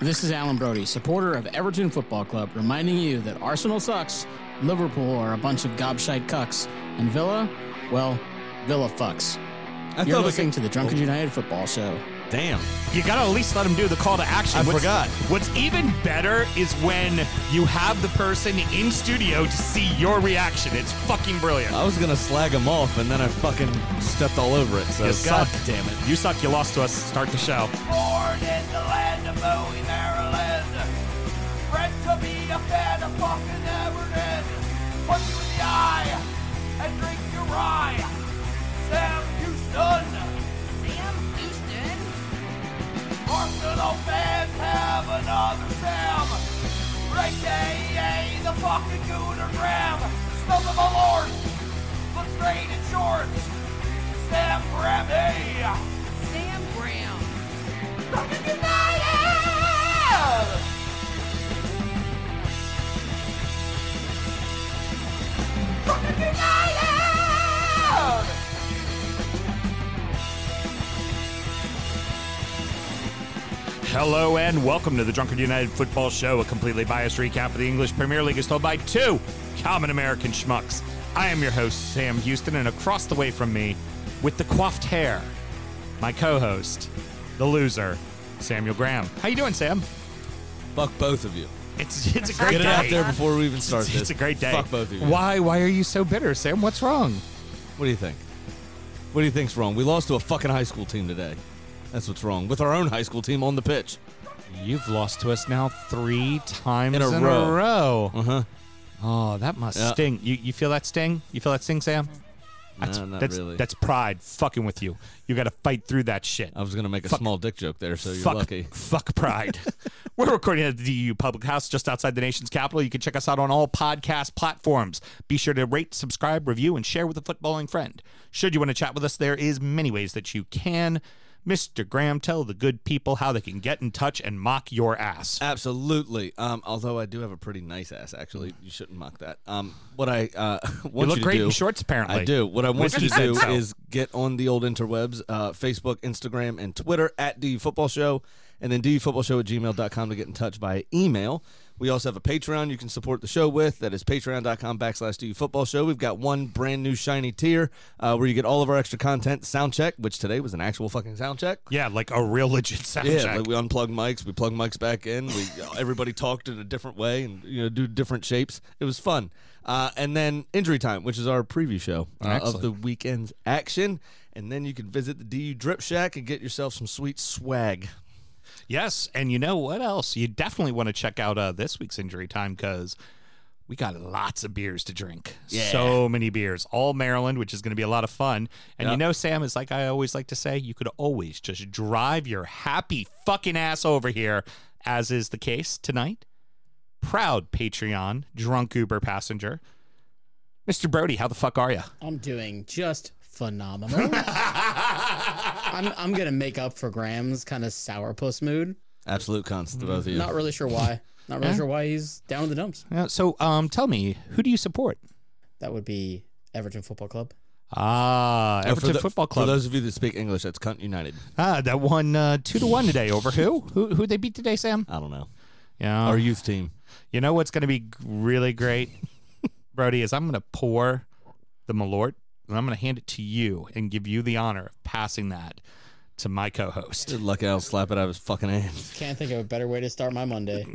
This is Alan Brody, supporter of Everton Football Club, reminding you that Arsenal sucks, Liverpool are a bunch of gobshite cucks, and Villa, well, Villa fucks. I You're thought we listening could- to the Drunken United Football Show. Damn. You gotta at least let them do the call to action. I What's- forgot. What's even better is when you have the person in studio to see your reaction. It's fucking brilliant. I was gonna slag him off, and then I fucking stepped all over it. So you god suck. damn it. You suck. You lost to us. Start the show. Drink. Sam Houston. Sam Houston. Arsenal fans have another Sam. AKA the fucking Gooner Graham. Smells of a lord. Looks great in shorts. Sam Grammy. Sam Brown. Fucking United! Fucking United! Hello and welcome to the Drunkard United Football Show, a completely biased recap of the English Premier League is told by two common American schmucks. I am your host, Sam Houston, and across the way from me, with the coiffed hair, my co-host, the loser, Samuel Graham. How you doing, Sam? Fuck both of you. It's it's a great day. Get it day. out there before we even start It's, this. it's a great day. Fuck both of you. Why why are you so bitter, Sam? What's wrong? What do you think? What do you think's wrong? We lost to a fucking high school team today. That's what's wrong. With our own high school team on the pitch. You've lost to us now three times In a row. row. Uh huh. Oh, that must Yeah. sting. You you feel that sting? You feel that sting, Sam? That's, No, not that's, really. That's pride fucking with you. You got to fight through that shit. I was gonna make a Fuck. small dick joke there, so you're fuck, lucky. fuck pride. We're recording at the DU Public House just outside the nation's capital. You can check us out on all podcast platforms. Be sure to rate, subscribe, review, and share with a footballing friend. Should you want to chat with us, there is many ways that you can. Mr. Graham, tell the good people how they can get in touch and mock your ass. Absolutely. Um, although I do have a pretty nice ass, actually. You shouldn't mock that. Um, what I uh, want You look to great do, in shorts, apparently. I do. What I want you to do so. is get on the old interwebs, uh, Facebook, Instagram, and Twitter at DU Football Show, and then DUFootballShow at gmail.com to get in touch via email. We also have a Patreon you can support the show with. That is patreon.com backslash DU Football Show. We've got one brand new shiny tier uh, where you get all of our extra content, sound check, which today was an actual fucking sound check. Yeah, like a real legit sound Yeah, check. like we unplugged mics, we plugged mics back in. We everybody talked in a different way and you know do different shapes. It was fun. Uh, and then injury time, which is our preview show uh, of the weekend's action. And then you can visit the DU Drip Shack and get yourself some sweet swag. Yes, and you know what else? You definitely want to check out uh, this week's injury time because we got lots of beers to drink. So many beers, all Maryland, which is going to be a lot of fun. And you know, Sam is like I always like to say, you could always just drive your happy fucking ass over here, as is the case tonight. Proud Patreon drunk Uber passenger, Mr. Brody. How the fuck are you? I'm doing just phenomenal. I'm, I'm going to make up for Graham's kind of sourpuss mood. Absolute cunts, the both of you. Not really sure why. Not really Yeah. sure why he's down in the dumps. Yeah, so, um, tell me, who do you support? That would be Everton Football Club. Ah, Oh, for Everton the- Football Club. For those of you that speak English, that's Cunt United. Ah, that won uh, two to one today over who? Who who they beat today, Sam? I don't know. Yeah. Our youth team. you know what's going to be g- really great, Brody, is I'm going to pour the Malort and I'm going to hand it to you and give you the honor of passing that to my co-host. Lucky I'll slap it out of his fucking hand. Can't think of a better way to start my Monday.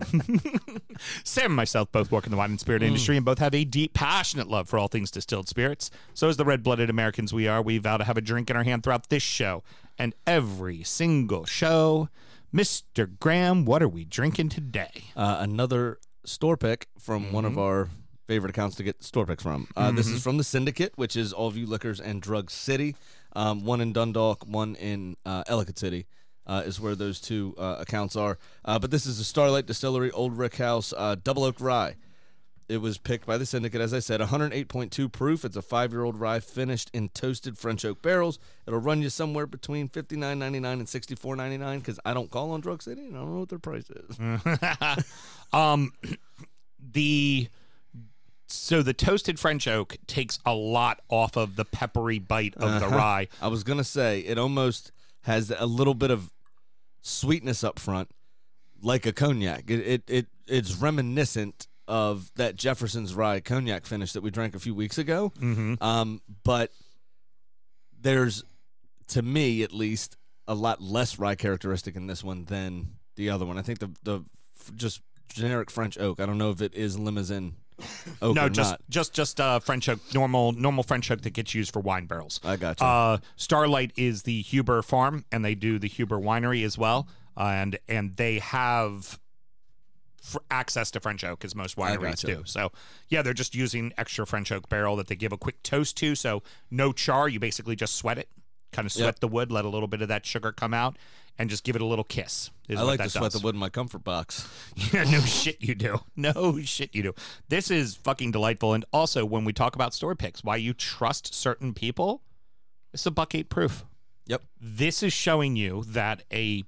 Sam and myself both work in the wine and spirit industry and both have a deep, passionate love for all things distilled spirits. So, as the red blooded Americans we are, we vow to have a drink in our hand throughout this show and every single show. Mr. Graham, what are we drinking today? uh, another store pick from one of our favorite accounts to get store picks from. Uh, This is from the Syndicate, which is All View Liquors and Drug City. Um, one in Dundalk, one in uh, Ellicott City. Uh, is where those two uh, accounts are. Uh, but this is a Starlight Distillery Old Rick House uh, Double Oak Rye. It was picked by the syndicate, as I said, 108.2 proof. It's a five-year-old rye finished in toasted French oak barrels. It'll run you somewhere between $59.99 and $64.99 because I don't call on Drug City and I don't know what their price is. um, the so the toasted French oak takes a lot off of the peppery bite of the Uh-huh. rye. I was gonna say it almost has a little bit of sweetness up front, like a cognac. It it, it it's reminiscent of that Jefferson's rye cognac finish that we drank a few weeks ago. Mm-hmm. Um, but there's, to me at least, a lot less rye characteristic in this one than the other one. I think the the just generic French oak. I don't know if it is Limousin oak No, just just just uh, French oak, normal normal French oak that gets used for wine barrels. I got you. Uh, Starlight is the Huber farm, and they do the Huber winery as well, uh, and and they have fr- access to French oak as most wineries gotcha. do. So yeah, they're just using extra French oak barrel that they give a quick toast to. So no char, you basically just sweat it, kind of sweat Yep. the wood, let a little bit of that sugar come out, and just give it a little kiss. Is I like that to sweat does. the wood in my comfort box. Yeah, no shit you do. No shit you do. This is fucking delightful. And also, when we talk about store picks, why you trust certain people, it's a buck eight proof. Yep. This is showing you that a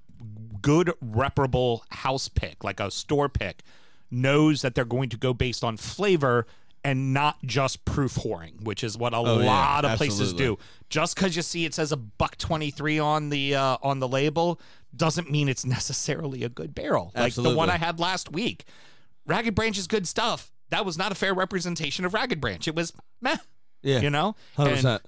good, reparable house pick, like a store pick, knows that they're going to go based on flavor and not just proof whoring, which is what a Oh, yeah, lot of places do. Just because you see it says a buck twenty three on the uh, on the label doesn't mean it's necessarily a good barrel. Like the one I had last week. Ragged Branch is good stuff. That was not a fair representation of Ragged Branch. It was meh. Yeah. You know? Hundred And- percent.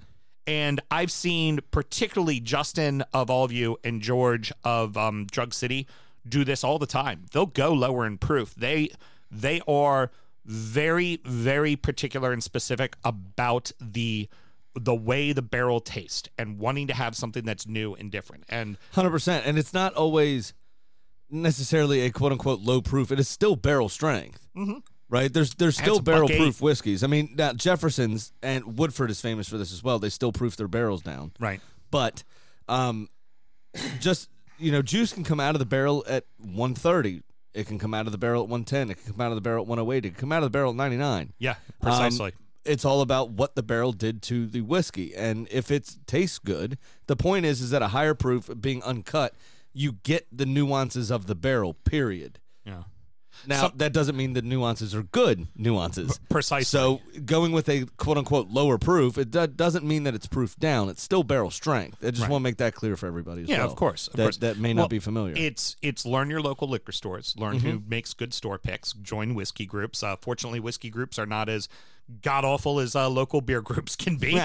and I've seen particularly Justin of all of you and George of um, Drug City do this all the time. They'll go lower in proof. They they are very very particular and specific about the the way the barrel tastes and wanting to have something that's new and different. And Hundred percent, and it's not always necessarily a quote unquote low proof. It is still barrel strength, mm-hmm. right? There's there's still it's a buck barrel proof whiskeys. I mean, now Jefferson's and Woodford is famous for this as well. They still proof their barrels down, right. but um, just you know, juice can come out of the barrel at 130. It can come out of the barrel at 110. It can come out of the barrel at 108. It can come out of the barrel at 99. Yeah, Um, precisely. it's all about what the barrel did to the whiskey, and if it tastes good, the point is is that a higher proof being uncut, you get the nuances of the barrel. Period. yeah. Now So- that doesn't mean the nuances are good nuances. precisely. So going with a quote unquote lower proof, it do- doesn't mean that it's proof down. It's still barrel strength. I just Right. want to make that clear for everybody. As Yeah, well, of course, of that course. that may Well, not be familiar. It's it's learn your local liquor stores, learn who Mm-hmm. makes good store picks, join whiskey groups. Uh, fortunately, whiskey groups are not as god awful as uh, local beer groups can be,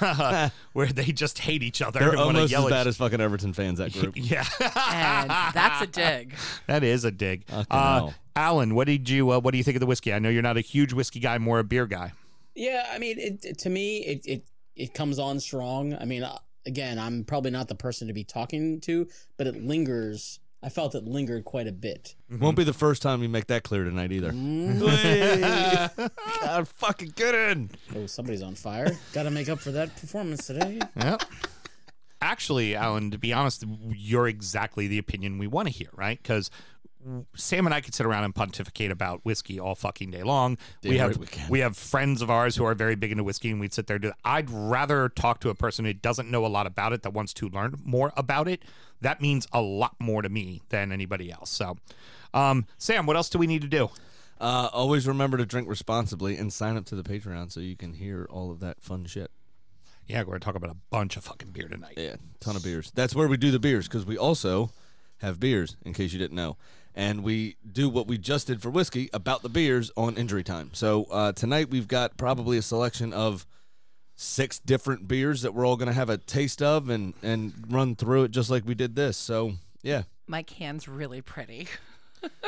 where they just hate each other They're and want almost yell as bad as fucking Everton fans. That group. yeah, And that's a dig. that is a dig. Uh. Alan, what did you uh, what do you think of the whiskey? I know you're not a huge whiskey guy, more a beer guy. Yeah, I mean, it, it- to me, it, it it comes on strong. I mean, uh, again, I'm probably not the person to be talking to, but it lingers. I felt it lingered quite a bit. Mm-hmm. Won't be the first time you make that clear tonight either. Mm. God, fucking get in. Oh, somebody's on fire. Got to make up for that performance today. Yep. Actually, Alan, to be honest, you're exactly the opinion we want to hear, right? Because Sam and I could sit around and pontificate about whiskey all fucking day long. we have we we have friends of ours who are very big into whiskey, and we'd sit there. and Do I'd rather talk to a person who doesn't know a lot about it that wants to learn more about it. That means a lot more to me than anybody else. So, um, Sam, what else do we need to do? Uh, always remember to drink responsibly and sign up to the Patreon so you can hear all of that fun shit. Yeah, we're gonna talk about a bunch of fucking beer tonight. Yeah, ton of beers. That's where we do the beers because we also have beers, in case you didn't know. And we do what we just did for whiskey about the beers on injury time. So uh, tonight we've got probably a selection of six different beers that we're all going to have a taste of and, and run through it just like we did this. So, yeah. My can's really pretty.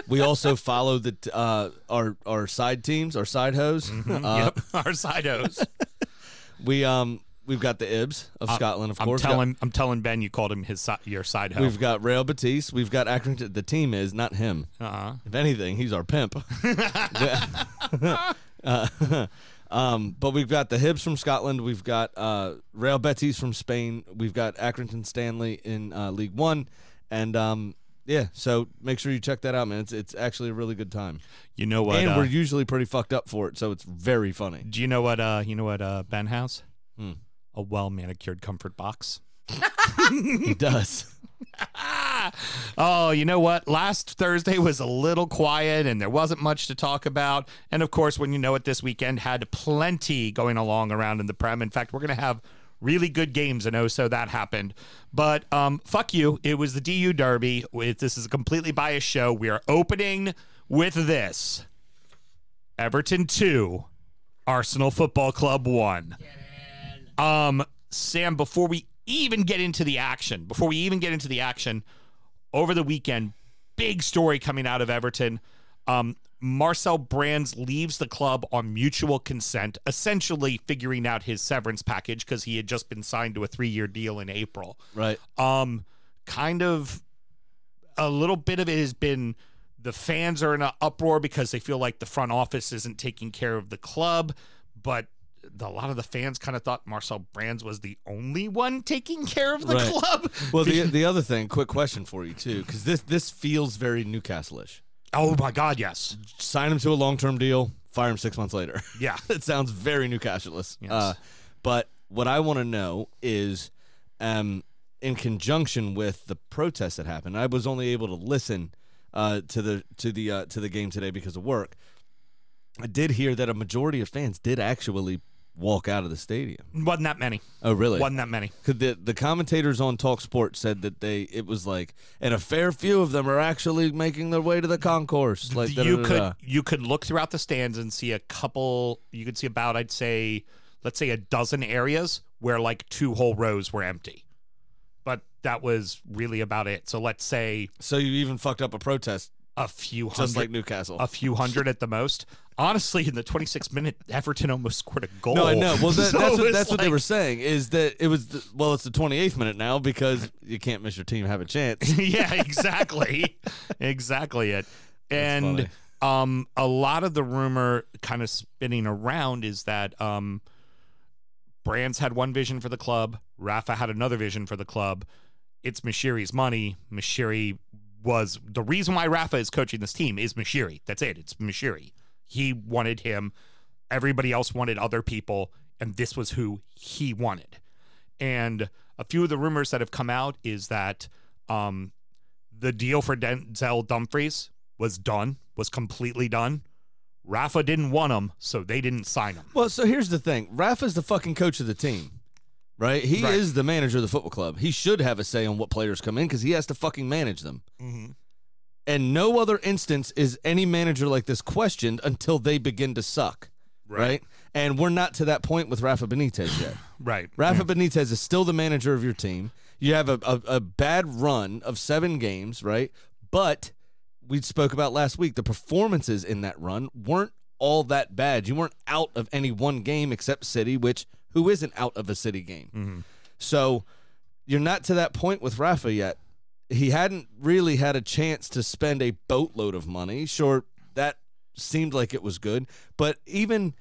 We also follow the uh, our our side teams, our side hoes. Uh, yep, our sidos. We um we've got the Hibs of Scotland, of I'm course. Got- I'm telling Ben you called him his your side hoe. We've got Real Betis. We've got Accrington. The team is not him. uh-huh. If anything, he's our pimp. Uh, um, but we've got the Hibs from Scotland. We've got uh, Real Betis from Spain. We've got Accrington Stanley in uh, League One, and um, yeah. So make sure you check that out, man. It's it's actually a really good time, You know what? and uh, we're usually pretty fucked up for it, so it's very funny. do you know what? Uh, you know what? Uh, Ben House. Hmm. A well manicured comfort box. He does. Oh, you know what? Last Thursday was a little quiet and there wasn't much to talk about. And of course, when you know it, this weekend had plenty going along around in the Prem. In fact, we're going to have really good games, and oh, so that happened. But um, fuck you. It was the DU Derby. This is a completely biased show. We are opening with this Everton 2, Arsenal Football Club 1. Um, Sam, before we even get into the action, before we even get into the action, over the weekend, big story coming out of Everton. Um, Marcel Brands leaves the club on mutual consent, essentially figuring out his severance package because he had just been signed to a three year deal in April. Right. Um, kind of a little bit of it has been the fans are in an uproar because they feel like the front office isn't taking care of the club, but a lot of the fans kind of thought Marcel Brands was the only one taking care of the Right. club. Well, the the other thing, quick question for you too, because this this feels very Newcastle-ish. oh my God, yes, Sign him to a long term deal, fire him six months later. yeah. it sounds very Newcastle-ish. Yes. Uh, but what I want to know is, um, in conjunction with the protests that happened, I was only able to listen uh, to the to the uh, to the game today because of work. I did hear that a majority of fans did actually walk out of the stadium. Wasn't that many. Oh, really? Wasn't that many. Cause the the commentators on Talk Sport said that they it was like, and a fair few of them are actually making their way to the concourse. Like you could you could look throughout the stands and see a couple. You could see about I'd say let's say a dozen areas where like two whole rows were empty, but that was really about it. So let's say So you even fucked up a protest, a few just hundred, like Newcastle. a few hundred at the most. Honestly, in the 26 minute, Everton almost scored a goal. no, I know. Well, that, So that's what, that's what they were saying. Is that it was the, well, it's the 28th minute now because you can't miss your team have a chance. yeah, exactly. exactly it. And um a lot of the rumor kind of spinning around is that um Brands had one vision for the club, Rafa had another vision for the club. It's Moshiri's money. Moshiri was the reason why Rafa is coaching this team is Moshiri. That's it. It's Moshiri. He wanted him. Everybody else wanted other people, and this was who he wanted. And a few of the rumors that have come out is that um, the deal for Denzel Dumfries was done, was completely done. Rafa didn't want him, so they didn't sign him. Well, so here's the thing: Rafa's the fucking coach of the team, right? He Right. is the manager of the football club. He should have a say on what players come in because he has to fucking manage them. Mm-hmm. And no other instance is any manager like this questioned until they begin to suck, right? And we're not to that point with Rafa Benitez yet. Right. Rafa Benitez is still the manager of your team. You have a, a, a bad run of seven games, right? But we spoke about last week, the performances in that run weren't all that bad. You weren't out of any one game except City, which who isn't out of a City game? Mm-hmm. So you're not to that point with Rafa yet. He hadn't really had a chance to spend a boatload of money. Sure, that seemed like it was good, but even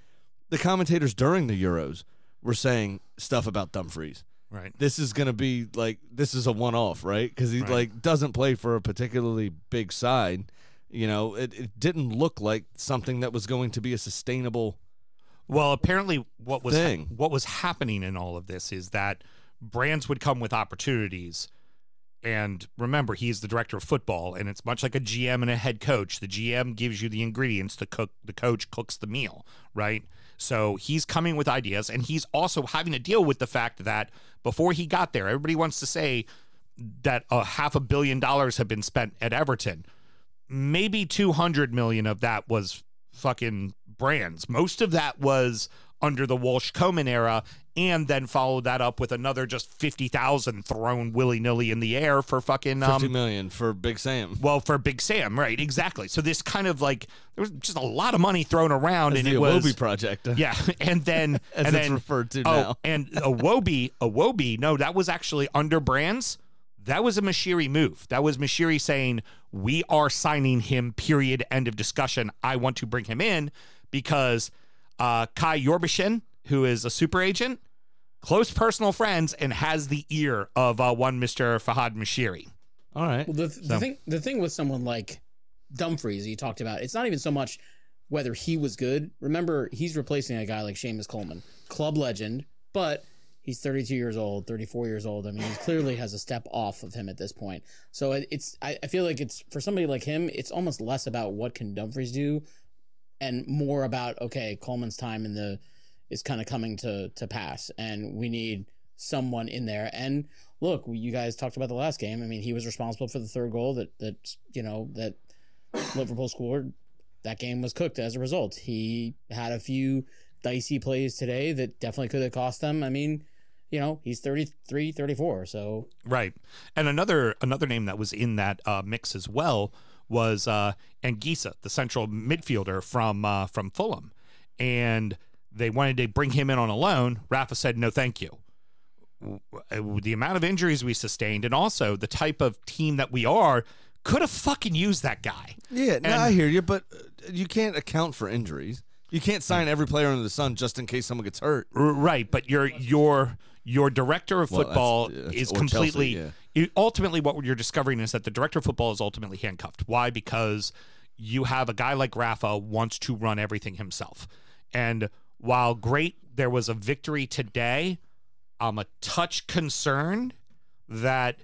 the commentators during the Euros were saying stuff about Dumfries. Right. This is going to be like this is a one-off, right? Because he Right. like doesn't play for a particularly big side. You know, it, it didn't look like something that was going to be a sustainable. Well, apparently, what was Thing. what was happening in all of this is that brands would come with opportunities, and remember, he's the director of football, and it's much like a GM and a head coach. The GM gives you the ingredients, the cook, the coach cooks the meal, right? So he's coming with ideas, and he's also having to deal with the fact that before he got there, everybody wants to say that a half a billion dollars have been spent at Everton maybe 200 million of that was fucking brands. Most of that was under the Walsh Koeman era, and then followed that up with another just 50,000 thrown willy nilly in the air for fucking. Fifty Um, million for Big Sam. well, for Big Sam, right? Exactly. So this kind of like there was just a lot of money thrown around, As and the it was Iwobi project. yeah, and then As and it's then referred to oh, now. and a Wobi, a Wobi, no, that was actually under brands. That was a Moshiri move. That was Moshiri saying, "We are signing him." Period. End of discussion. I want to bring him in because uh, Kia Joorabchian, who is a super agent, close personal friends, and has the ear of uh, one Mister Farhad Moshiri. All right. Well, the, the thing the thing with someone like Dumfries, you talked about, it's not even so much whether he was good. Remember, he's replacing a guy like Seamus Coleman, club legend, but he's 32 years old, 34 years old. I mean, he clearly has a step off of him at this point. So it, it's I, I feel like it's for somebody like him, it's almost less about what can Dumfries do, and more about okay, Coleman's time in the is kind of coming to to pass, and we need someone in there. And look, you guys talked about the last game. I mean, he was responsible for the third goal that that you know that Liverpool scored. That game was cooked as a result. He had a few dicey plays today that definitely could have cost them. I mean, you know, he's 33, 34. So Right. And another another name that was in that uh, mix as well was uh, Anguissa, the central midfielder from uh, from Fulham, and they wanted to bring him in on a loan. Rafa said no, thank you. The amount of injuries we sustained, and also the type of team that we are, could have fucking used that guy. Yeah, no, I hear you, but uh, you can't account for injuries. You can't sign every player under the sun just in case someone gets hurt. Right, but your your your director of Well, football that's- is or Chelsea, completely. yeah. Ultimately, what you're discovering is that the director of football is ultimately handcuffed. Why? Because you have a guy like Rafa wants to run everything himself, and while great, there was a victory today. I'm a touch concerned that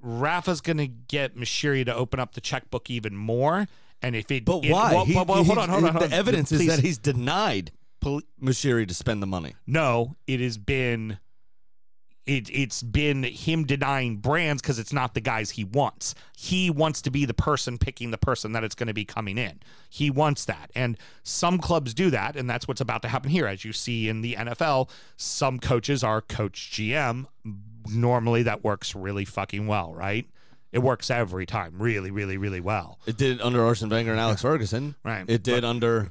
Rafa's going to get Moshiri to open up the checkbook even more. And if it, But it- why? well, He- well, well, he- hold on, hold on. hold The on. evidence is that he's denied Pol- Moshiri to spend the money. No, it has been it it's been him denying brands because it's not the guys he wants. He wants to be the person picking the person that it's going to be coming in. He wants that. And some clubs do that, and that's what's about to happen here. As you see in the NFL, some coaches are coach GM. Normally that works really fucking well, right? It works every time, really, really, really well. It did under Arsene Wenger and Alex Ferguson. Right. It did under.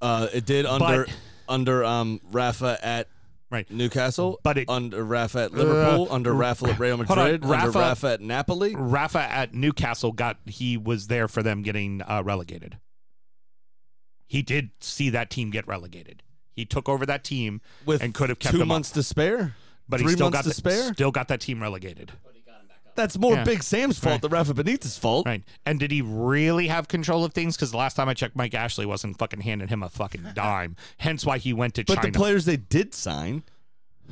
Uh, it did under But- under um Rafa at Right. Newcastle. But it- under Rafa at Liverpool. under Rafa at Real hold on, Madrid. under Rafa- Rafa at Napoli. Rafa at Newcastle got he was there for them getting uh, relegated. He did see that team get relegated. He took over that team With and could have kept two them up. months to spare. but three he still got to the, spare. Still got that team relegated. That's more Yeah. Big Sam's fault Right. than Rafa Benitez's fault. Right. And did he really have control of things? Because the last time I checked, Mike Ashley wasn't fucking handing him a fucking dime. Hence why he went to But China. the players they did sign,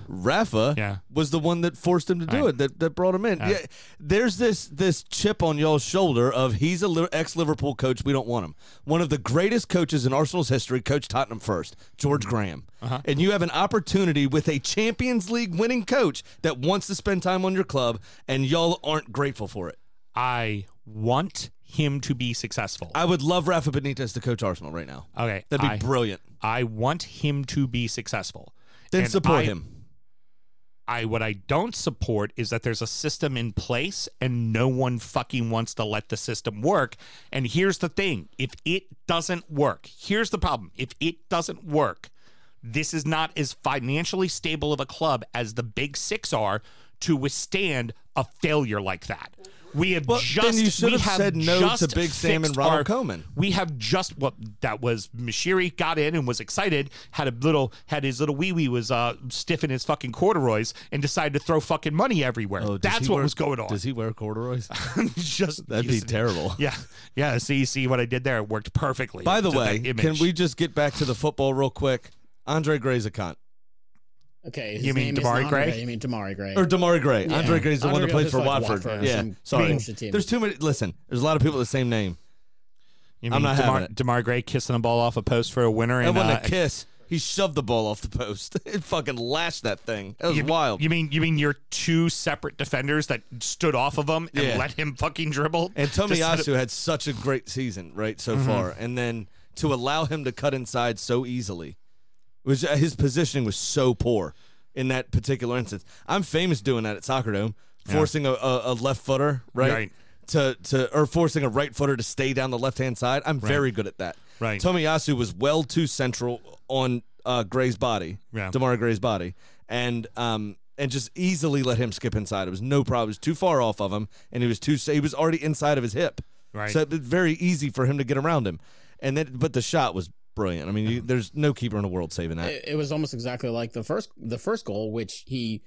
Rafa Yeah. was the one that forced him to do Right. it. That that brought him in. Right. Yeah, there's this this chip on y'all's shoulder of he's a ex Liverpool coach. We don't want him. One of the greatest coaches in Arsenal's history, coached Tottenham first, George Mm-hmm. Graham. Uh-huh. And you have an opportunity with a Champions League winning coach that wants to spend time on your club, and y'all aren't grateful for it. I want him to be successful. I would love Rafa Benitez to coach Arsenal right now. okay. That'd be I, brilliant. I want him to be successful. Then And support I- him. I what I don't support is that there's a system in place and no one fucking wants to let the system work. And here's the thing, if it doesn't work, here's the problem. If it doesn't work, this is not as financially stable of a club as the big 6 are to withstand a failure like that. We have Well, just then you should we have have said no to Big Sam and Ronald our- Koeman. we have just what that was Moshiri got in and was excited, had a little had his little wee wee was uh stiff in his fucking corduroys and decided to throw fucking money everywhere. Oh, That's what wear- was going on. Does he wear corduroys? just That'd be terrible. Yeah. Yeah. See see what I did there? It worked perfectly. By the way, can we just get back to the football real quick? Andre Gray's a cunt. Okay, his You mean name Damari not Gray? Andre, You mean Demarai Gray? Or Demarai Gray. Yeah. Andre Gray's the one Andre that plays for plays Watford. Watford, Yeah, some sorry. bullshit team. There's too many. Listen, there's a lot of people with the same name. You I'm not Demar, having it. Demar Gray kissing a ball off a post for a winner That and wasn't uh, a kiss. He shoved the ball off the post. It fucking lashed that thing. That was you, wild. You mean you mean your two separate defenders that stood off of him and Yeah. let him fucking dribble? and Just Mm-hmm. had Tomiyasu had such a great season, right, so far. And then to allow him to cut inside so easily was his positioning was so poor in that particular instance. I'm famous doing that at Soccer Dome, forcing a, a, a left footer, right? Right. To, to or forcing a right footer to stay down the left hand side. I'm very good at that. Right. Tomiyasu was well too central on uh, Gray's body, Yeah. Demar Gray's body, and um and just easily let him skip inside. It was no problem. It was too far off of him, and he was too. He was already inside of his hip. Right. So it was very easy for him to get around him, and then but the shot was brilliant. I mean, you, there's no keeper in the world saving that. it, it was almost exactly like the first the first goal, which he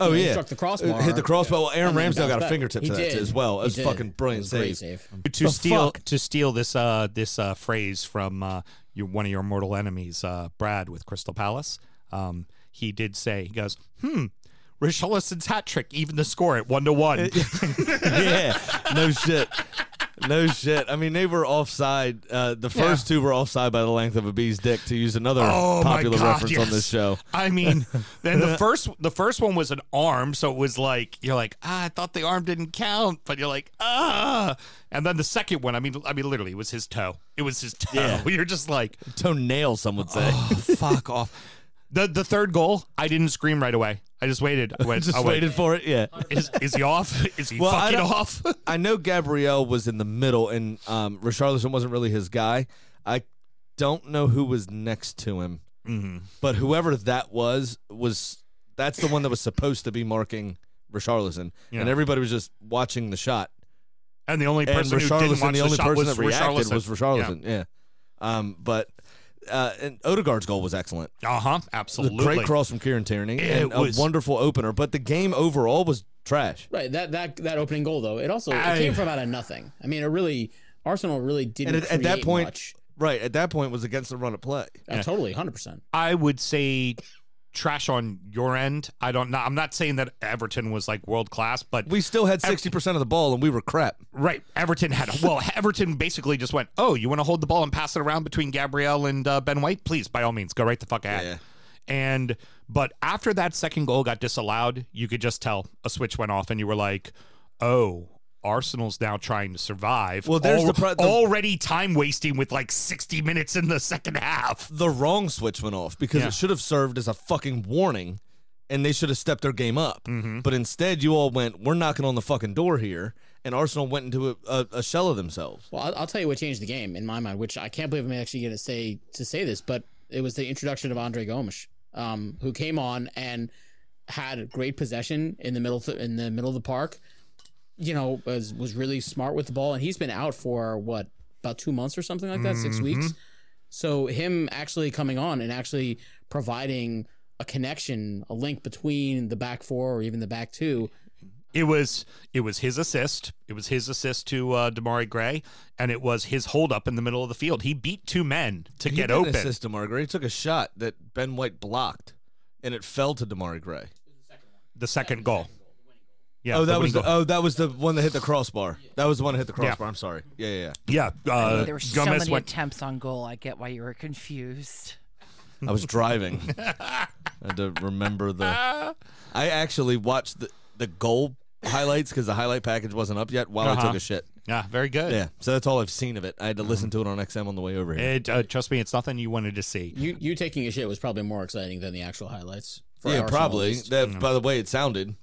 oh he yeah, struck the crossbar, hit the crossbar. Well, Aaron and then Ramsdale got a fingertip to that as well. It was fucking brilliant It was save. save. to The steal fuck? to steal this uh this uh phrase from uh your one of your mortal enemies uh Brad with Crystal Palace um he did say he goes hmm Richarlison's hat trick even the score at one to one yeah, no shit. No shit. I mean, they were offside. Uh, the first two were offside by the length of a bee's dick, to use another Oh my popular God, reference on yes. this show. I mean, then the first the first one was an arm, so it was like you're like, ah, I thought the arm didn't count, but you're like, ah. And then the second one, I mean, I mean, literally, it was his toe. It was his toe. Yeah. You're just like, Toenail, some would say. oh, fuck off. The the third goal, I didn't scream right away. I just waited. I went, Just I went, waited for it. Yeah. Is, is he off? Is he Well, I fucking don't- off? I know Gabriel was in the middle, and um, Richarlison wasn't really his guy. I don't know who was next to him, Mhm. but whoever that was was that's the one that was supposed to be marking Richarlison, Yeah. and everybody was just watching the shot. And the only And person who didn't Richarlison, watch the the, only shot person was that reacted Richarlison. was Richarlison. Yeah. Um, but uh, and Odegaard's goal was excellent. Uh huh. The Absolutely. great cross from Kieran Tierney It and was- a wonderful opener. But the game overall was trash. Right. That that that opening goal though, it also I- it came from out of nothing. I mean, it really Arsenal really didn't And at, at that point, much. right at that point, was against the run of play. Uh, totally, hundred percent. I would say trash on your end. I don't know. I'm not saying that Everton was like world class, but We still had sixty percent of the ball, and we were crap. right, Everton had well, Everton basically just went, "Oh, you want to hold the ball and pass it around between Gabriel and uh, Ben White? Please, by all means, go right the fuck ahead." Yeah. And but after that second goal got disallowed, you could just tell a switch went off, and you were like, "Oh." Arsenal's now trying to survive. Well, there's the pro- the- already time wasting with like 60 minutes in the second half. The wrong switch went off because Yeah. it should have served as a fucking warning, and they should have stepped their game up. Mm-hmm. But instead, you all went, "We're knocking on the fucking door here," and Arsenal went into a, a, a shell of themselves. Well, I'll, I'll tell you what changed the game in my mind, which I can't believe I'm actually going to say to say this, but it was the introduction of Andre Gomes, um, who came on and had great possession in the middle in the middle of the park. You know, was was really smart with the ball, and he's been out for what about two months or something like that, 6 weeks. So him actually coming on and actually providing a connection, a link between the back four or even the back two. It was it was his assist. It was his assist to uh, Demarai Gray, and it was his hold up in the middle of the field. He beat two men to He get didn't open. Assist Demar Gray. He took a shot that Ben White blocked, and it fell to Demarai Gray. The second goal. Yeah. oh, that was the, goal. oh that was the one that hit the crossbar. That was the one that hit the crossbar. I'm sorry. Yeah, yeah, yeah. yeah. Uh, there were so Gomes many went. attempts on goal. I get why you were confused. I was driving. I had to remember the. I actually watched the the goal highlights because the highlight package wasn't up yet while I Uh-huh. took a shit. Yeah, very good. Yeah, so that's all I've seen of it. I had to listen to it on XM on the way over here. It, uh, trust me, it's nothing you wanted to see. You you taking a shit was probably more exciting than the actual highlights. For yeah, Arsenal at probably. least. That, by the way, it sounded.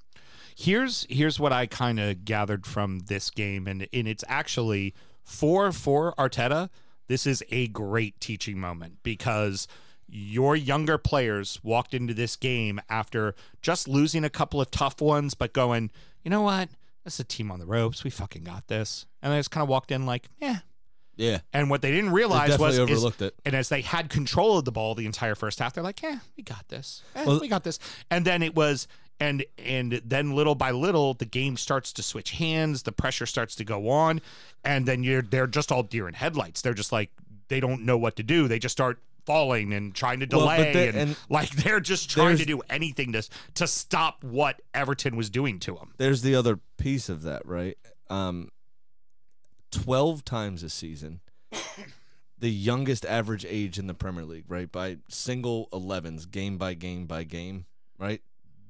Here's here's what I kind of gathered from this game, and and it's actually for for Arteta. This is a great teaching moment because your younger players walked into this game after just losing a couple of tough ones, but going, you know what, this is a team on the ropes. We fucking got this, and they just kind of walked in like, yeah. Yeah, And what they didn't realize was definitely is- overlooked it. and as they had control of the ball the entire first half, they're like, "Yeah, we got this. Eh, Well- we got this." And then it was, and and then little by little, the game starts to switch hands. The pressure starts to go on, and then you're they're just all deer in headlights. They're just like they don't know what to do. They just start falling and trying to Well, delay they- and, and like they're just trying to do anything to to stop what Everton was doing to them. There's the other piece of that, right? Um, Twelve times a season, the youngest average age in the Premier League, right? By single 11s, game by game by game, right?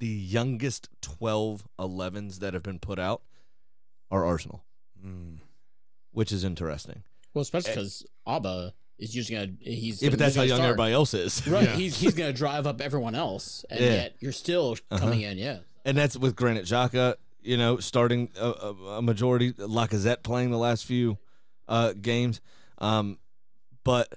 The youngest 12 11s that have been put out are Arsenal, which is interesting. Well, especially because Auba is just gonna he's Yeah, but that's how young gonna start. everybody else is. Right, Yeah. he's he's gonna drive up everyone else, and Yeah. yet you're still coming in. Yeah, and that's with Granit Xhaka, you know, starting a, a, a majority. Lacazette playing the last few uh, games, um, but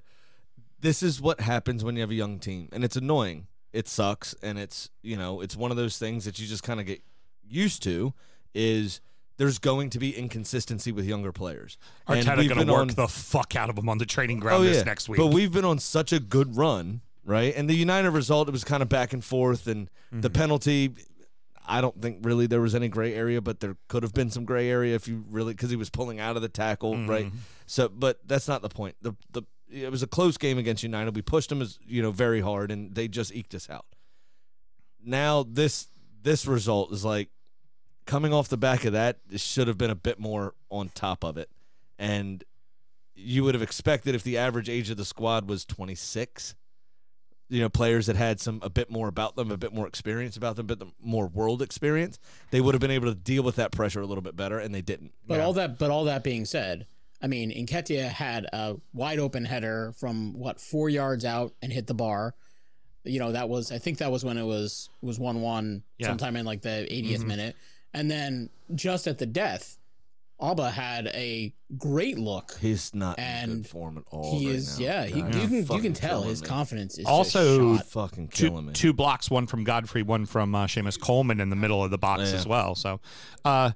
this is what happens when you have a young team, and it's annoying. It sucks, and it's you know, it's one of those things that you just kind of get used to. Is there's going to be inconsistency with younger players. Arteta going to work on- the fuck out of them on the training ground this next week. but we've been on such a good run, right? And the United result, it was kind of back and forth, and the Mm-hmm. penalty. I don't think really there was any gray area, but there could have been some gray area if you really because he was pulling out of the tackle, Mm-hmm. right? So, but that's not the point. The the it was a close game against United. We pushed them as you know very hard, and they just eked us out. Now this this result is like coming off the back of that. It should have been a bit more on top of it, and you would have expected if the average age of the squad was 26 you know players that had some a bit more about them a bit more experience about them a bit more world experience they would have been able to deal with that pressure a little bit better and they didn't But all that, but all that being said, I mean, Nketiah had a wide open header from what four yards out and hit the bar. You know, that was I think that was when it was was one one Yeah. sometime in like the 80th minute, and then just at the death, Auba had a great look. he's not in And good form at all He right is, now. yeah. He, God, you can you can tell his me. confidence is Also- just shot. fucking two, killing me two blocks, one from Godfrey, one from uh, Seamus Coleman in the middle of the box Yeah. as well. So, uh,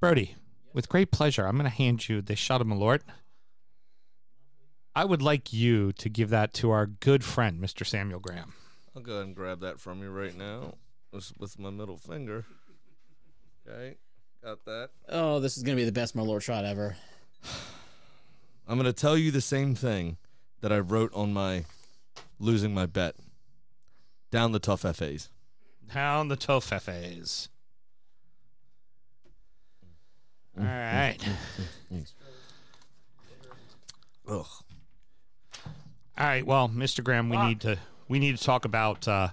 Brody, with great pleasure, I'm going to hand you the shot of Malort. I would like you to give that to our good friend, Mr. Samuel Graham. i'll go ahead and grab that from you right now with, with my middle finger okay got that Oh, this is gonna be the best Malort shot ever. i'm going to tell you the same thing that i wrote on my losing my bet down the tough fas Down the Toffees. All right. Ugh. All right. Well, Mr. Graham, we need to we need to talk about uh,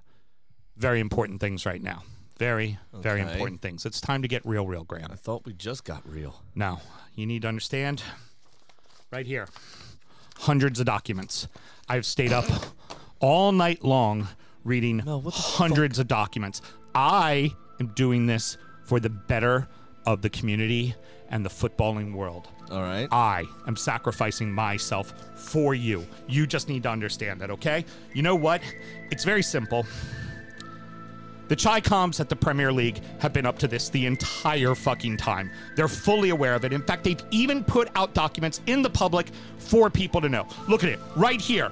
very important things right now. Very, very important things. It's time to get real, real, Graham. I thought we just got real. Now, you need to understand right here hundreds of documents. I've stayed up all night long reading No, what the hundreds of documents. I am doing this for the better of the community and the footballing world. All right. I am sacrificing myself for you. You just need to understand that, okay? You know what? It's very simple. The Chi-Coms at the Premier League have been up to this the entire fucking time. They're fully aware of it. In fact, they've even put out documents in the public for people to know. Look at it right here.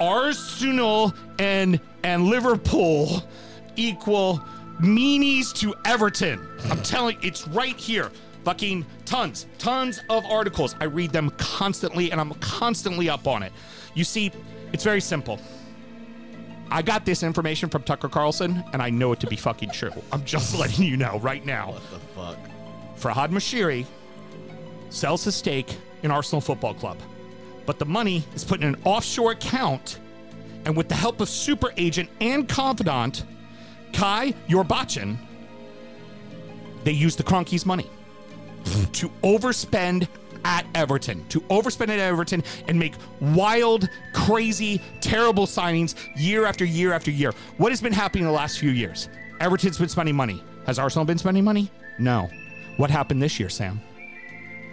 Arsenal and and Liverpool equal meanies to Everton. I'm telling it's right here. Fucking tons, tons of articles. I read them constantly and I'm constantly up on it. You see, it's very simple. I got this information from Tucker Carlson, and I know it to be fucking true. I'm just letting you know right now. What the fuck? Farhad Moshiri sells his stake in Arsenal Football Club, but the money is put in an offshore account, and with the help of super agent and confidant Kia Joorabchian, they use the Kroenkes' money to overspend at Everton, to overspend at Everton and make wild, crazy, terrible signings year after year after year. What has been happening in the last few years? Everton's been spending money. Has Arsenal been spending money? No. What happened this year, Sam?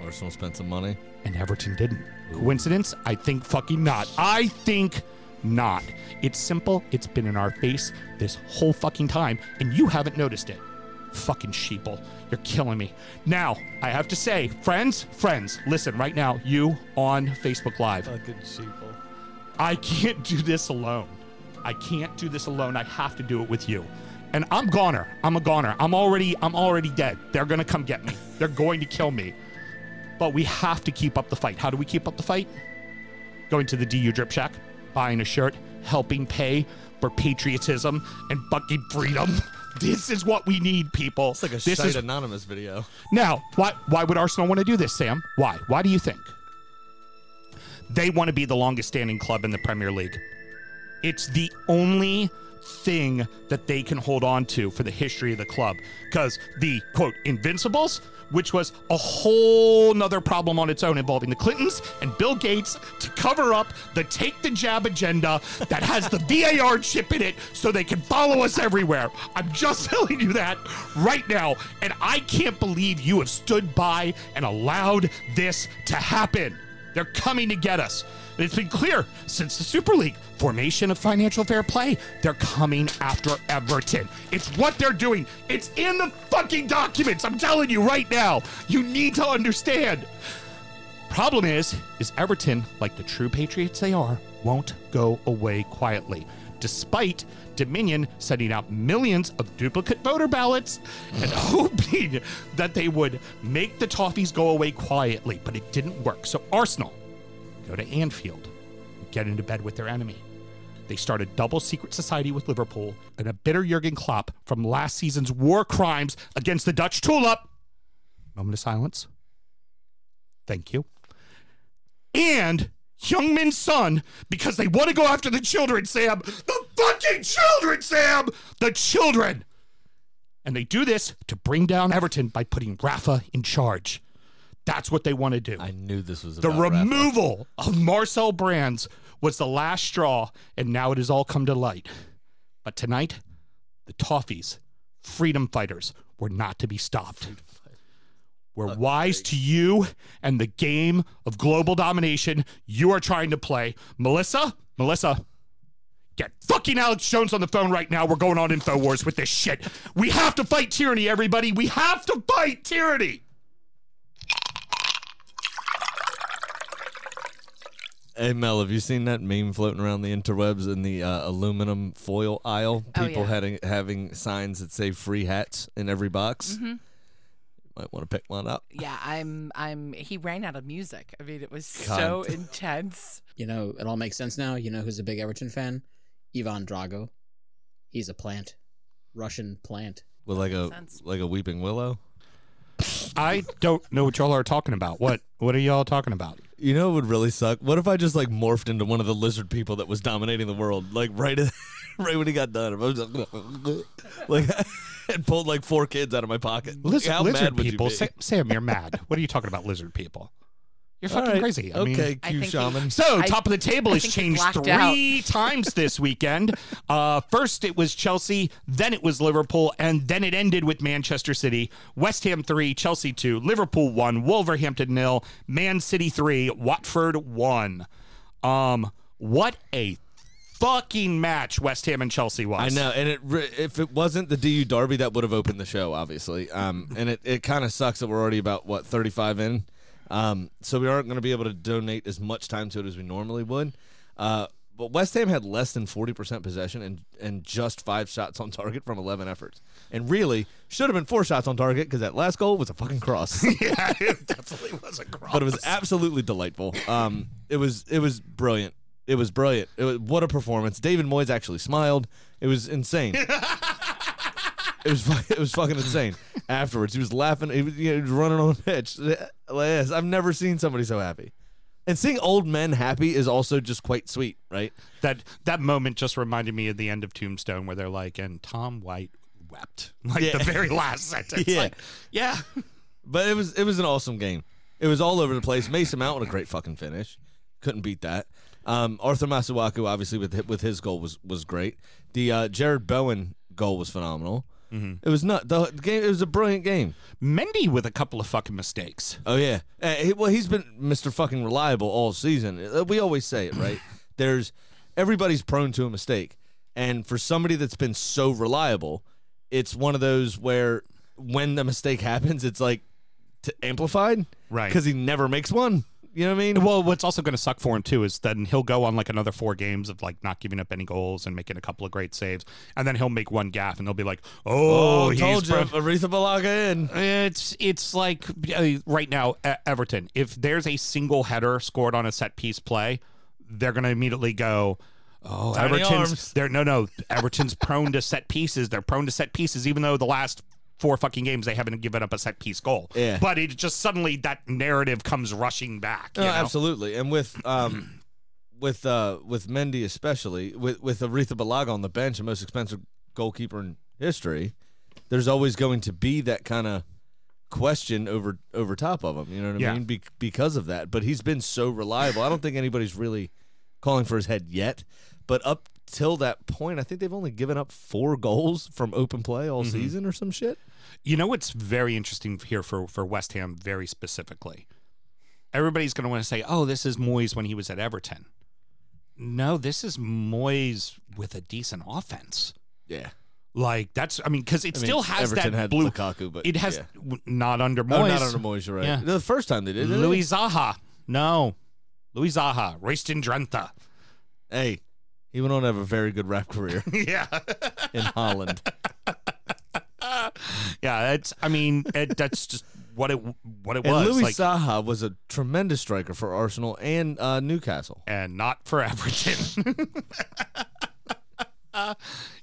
Arsenal spent some money. And Everton didn't. Coincidence? I think fucking not. I think not. It's simple. It's been in our face this whole fucking time, and you haven't noticed it. Fucking sheeple. You're killing me. Now, I have to say, friends, friends, listen right now, you on Facebook Live. Fucking sheeple. I can't do this alone. I can't do this alone. I have to do it with you. And I'm goner. I'm a goner. I'm already I'm already dead. They're going to come get me. They're going to kill me. But we have to keep up the fight. How do we keep up the fight? Going to the DU Drip Shack, buying a shirt, helping pay for patriotism and fucking freedom. This is what we need, people. It's like a this is Anonymous video. now, why why would Arsenal want to do this, Sam? Why? Why do you think? They want to be the longest standing club in the Premier League. It's the only thing that they can hold on to for the history of the club. Because the quote Invincibles, which was a whole nother problem on its own involving the Clintons and Bill Gates to cover up the take the jab agenda that has the VAR chip in it so they can follow us everywhere. I'm just telling you that right now. And I can't believe you have stood by and allowed this to happen. They're coming to get us. It's been clear since the Super League formation of financial fair play. They're coming after Everton. It's what they're doing. It's in the fucking documents. I'm telling you right now. You need to understand. Problem is, is Everton, like the true patriots they are, won't go away quietly. Despite Dominion sending out millions of duplicate voter ballots and hoping that they would make the Toffees go away quietly, but it didn't work. So Arsenal go to Anfield, get into bed with their enemy. They start a double secret society with Liverpool and a bitter Jurgen Klopp from last season's war crimes against the Dutch tulip. Moment of silence. Thank you. And Young Min's son, because they want to go after the children, Sam. The fucking children, Sam! The children! And they do this to bring down Everton by putting Rafa in charge. That's what they want to do. I knew this was The about Rafa. removal of Marcel Brands was the last straw, and now it has all come to light. But tonight, the Toffees, freedom fighters, were not to be stopped. We're wise to you and the game of global domination you are trying to play. Melissa, Melissa, get fucking Alex Jones on the phone right now. We're going on InfoWars with this shit. We have to fight tyranny, everybody. We have to fight tyranny. Hey Mel, have you seen that meme floating around the interwebs in the uh, aluminum foil aisle? Oh, People yeah. having having signs that say "free hats" in every box. Mm-hmm. Might want to pick one up. Yeah, I'm. I'm. He ran out of music. I mean, it was God. so intense. You know, it all makes sense now. You know who's a big Everton fan? Ivan Drago. He's a plant, Russian plant. With like a Sense. like a weeping willow. I don't know what y'all are talking about. What What are y'all talking about? You know, it would really suck. What if I just like morphed into one of the lizard people that was dominating the world, like right, right when he got done? I was just, like, and pulled like four kids out of my pocket. Lizard, How lizard mad would people. you be? Sa- Sam, you're mad. What are you talking about, lizard people? You're fucking All right. crazy. I mean- okay, I Q think he- So, I- top of the table has changed blacked three times this weekend. Uh, first, it was Chelsea, then it was Liverpool, and then it ended with Manchester City. West Ham 3, Chelsea 2, Liverpool 1, Wolverhampton nil, Man City 3, Watford 1. Um, what a fucking match West Ham and Chelsea was. I know, and it re- if it wasn't the DU Derby, that would have opened the show, obviously. Um, and it, it kind of sucks that we're already about what thirty five in, um, so we aren't going to be able to donate as much time to it as we normally would. Uh, but West Ham had less than forty percent possession and and just five shots on target from eleven efforts, and really should have been four shots on target because that last goal was a fucking cross. yeah, it definitely was a cross. but it was absolutely delightful. Um, it was it was brilliant. It was brilliant. It was, what a performance. David Moyes actually smiled. It was insane. it was fu- it was fucking insane. Afterwards, he was laughing. He was, you know, he was running on the pitch. Like this. I've never seen somebody so happy. And seeing old men happy is also just quite sweet, right? that that moment just reminded me of the end of Tombstone where they're like, and Tom White wept. Like Yeah. the very last sentence. Yeah. Like, yeah. But it was it was an awesome game. It was all over the place. Mason Mount with a great fucking finish. Couldn't beat that. Um, Arthur Masuaku obviously with with his goal was was great. The uh, Jarrod Bowen goal was phenomenal. It was not the game. It was a brilliant game. Mendy with a couple of fucking mistakes. Oh yeah. Uh, he, well, he's been Mr. Fucking reliable all season. Uh, We always say it, right? There's everybody's prone to a mistake, and for somebody that's been so reliable, it's one of those where when the mistake happens, it's like t- amplified, Right. Because he never makes one. You know what I mean? Well, what's also going to suck for him too is then he'll go on like another four games of like not giving up any goals and making a couple of great saves, and then he'll make one gaff and they'll be like, "Oh, oh, he's told you, pro- Arrizabalaga in. It's it's like uh, right now Everton. If there's a single header scored on a set piece play, they're going to immediately go, "Oh, Tiny Everton's arms." they're no no Everton's prone to set pieces. They're prone to set pieces, even though the last." Four fucking games they haven't given up a set piece goal. Yeah. But it just suddenly that narrative comes rushing back. You No, know? absolutely. And with um with uh with Mendy especially, with with Arrizabalaga on the bench, the most expensive goalkeeper in history, there's always going to be that kind of question over over top of him. You know what I Yeah. mean? Be- because of that. But he's been so reliable. I don't think anybody's really calling for his head yet. But up till that point, I think they've only given up four goals from open play all mm-hmm. season or some shit. You know what's very interesting here for for West Ham very specifically. Everybody's going to want to say, "Oh, this is Moyes when he was at Everton." No, this is Moyes with a decent offense. Yeah. Like that's, I mean, because it I mean, still has Everton that blue. Lukaku, but it has yeah. w- not under Moyes. Oh, not under Moyes, you're right. Yeah. The first time they did? Louis Saha. No, Louis Saha. Royston Drenthe. Hey, he went on to have a very good rap career yeah, in Holland. yeah. It's. I mean, it, that's just what it what it And was. Louis like, Saha was a tremendous striker for Arsenal and uh, Newcastle. and not for Everton.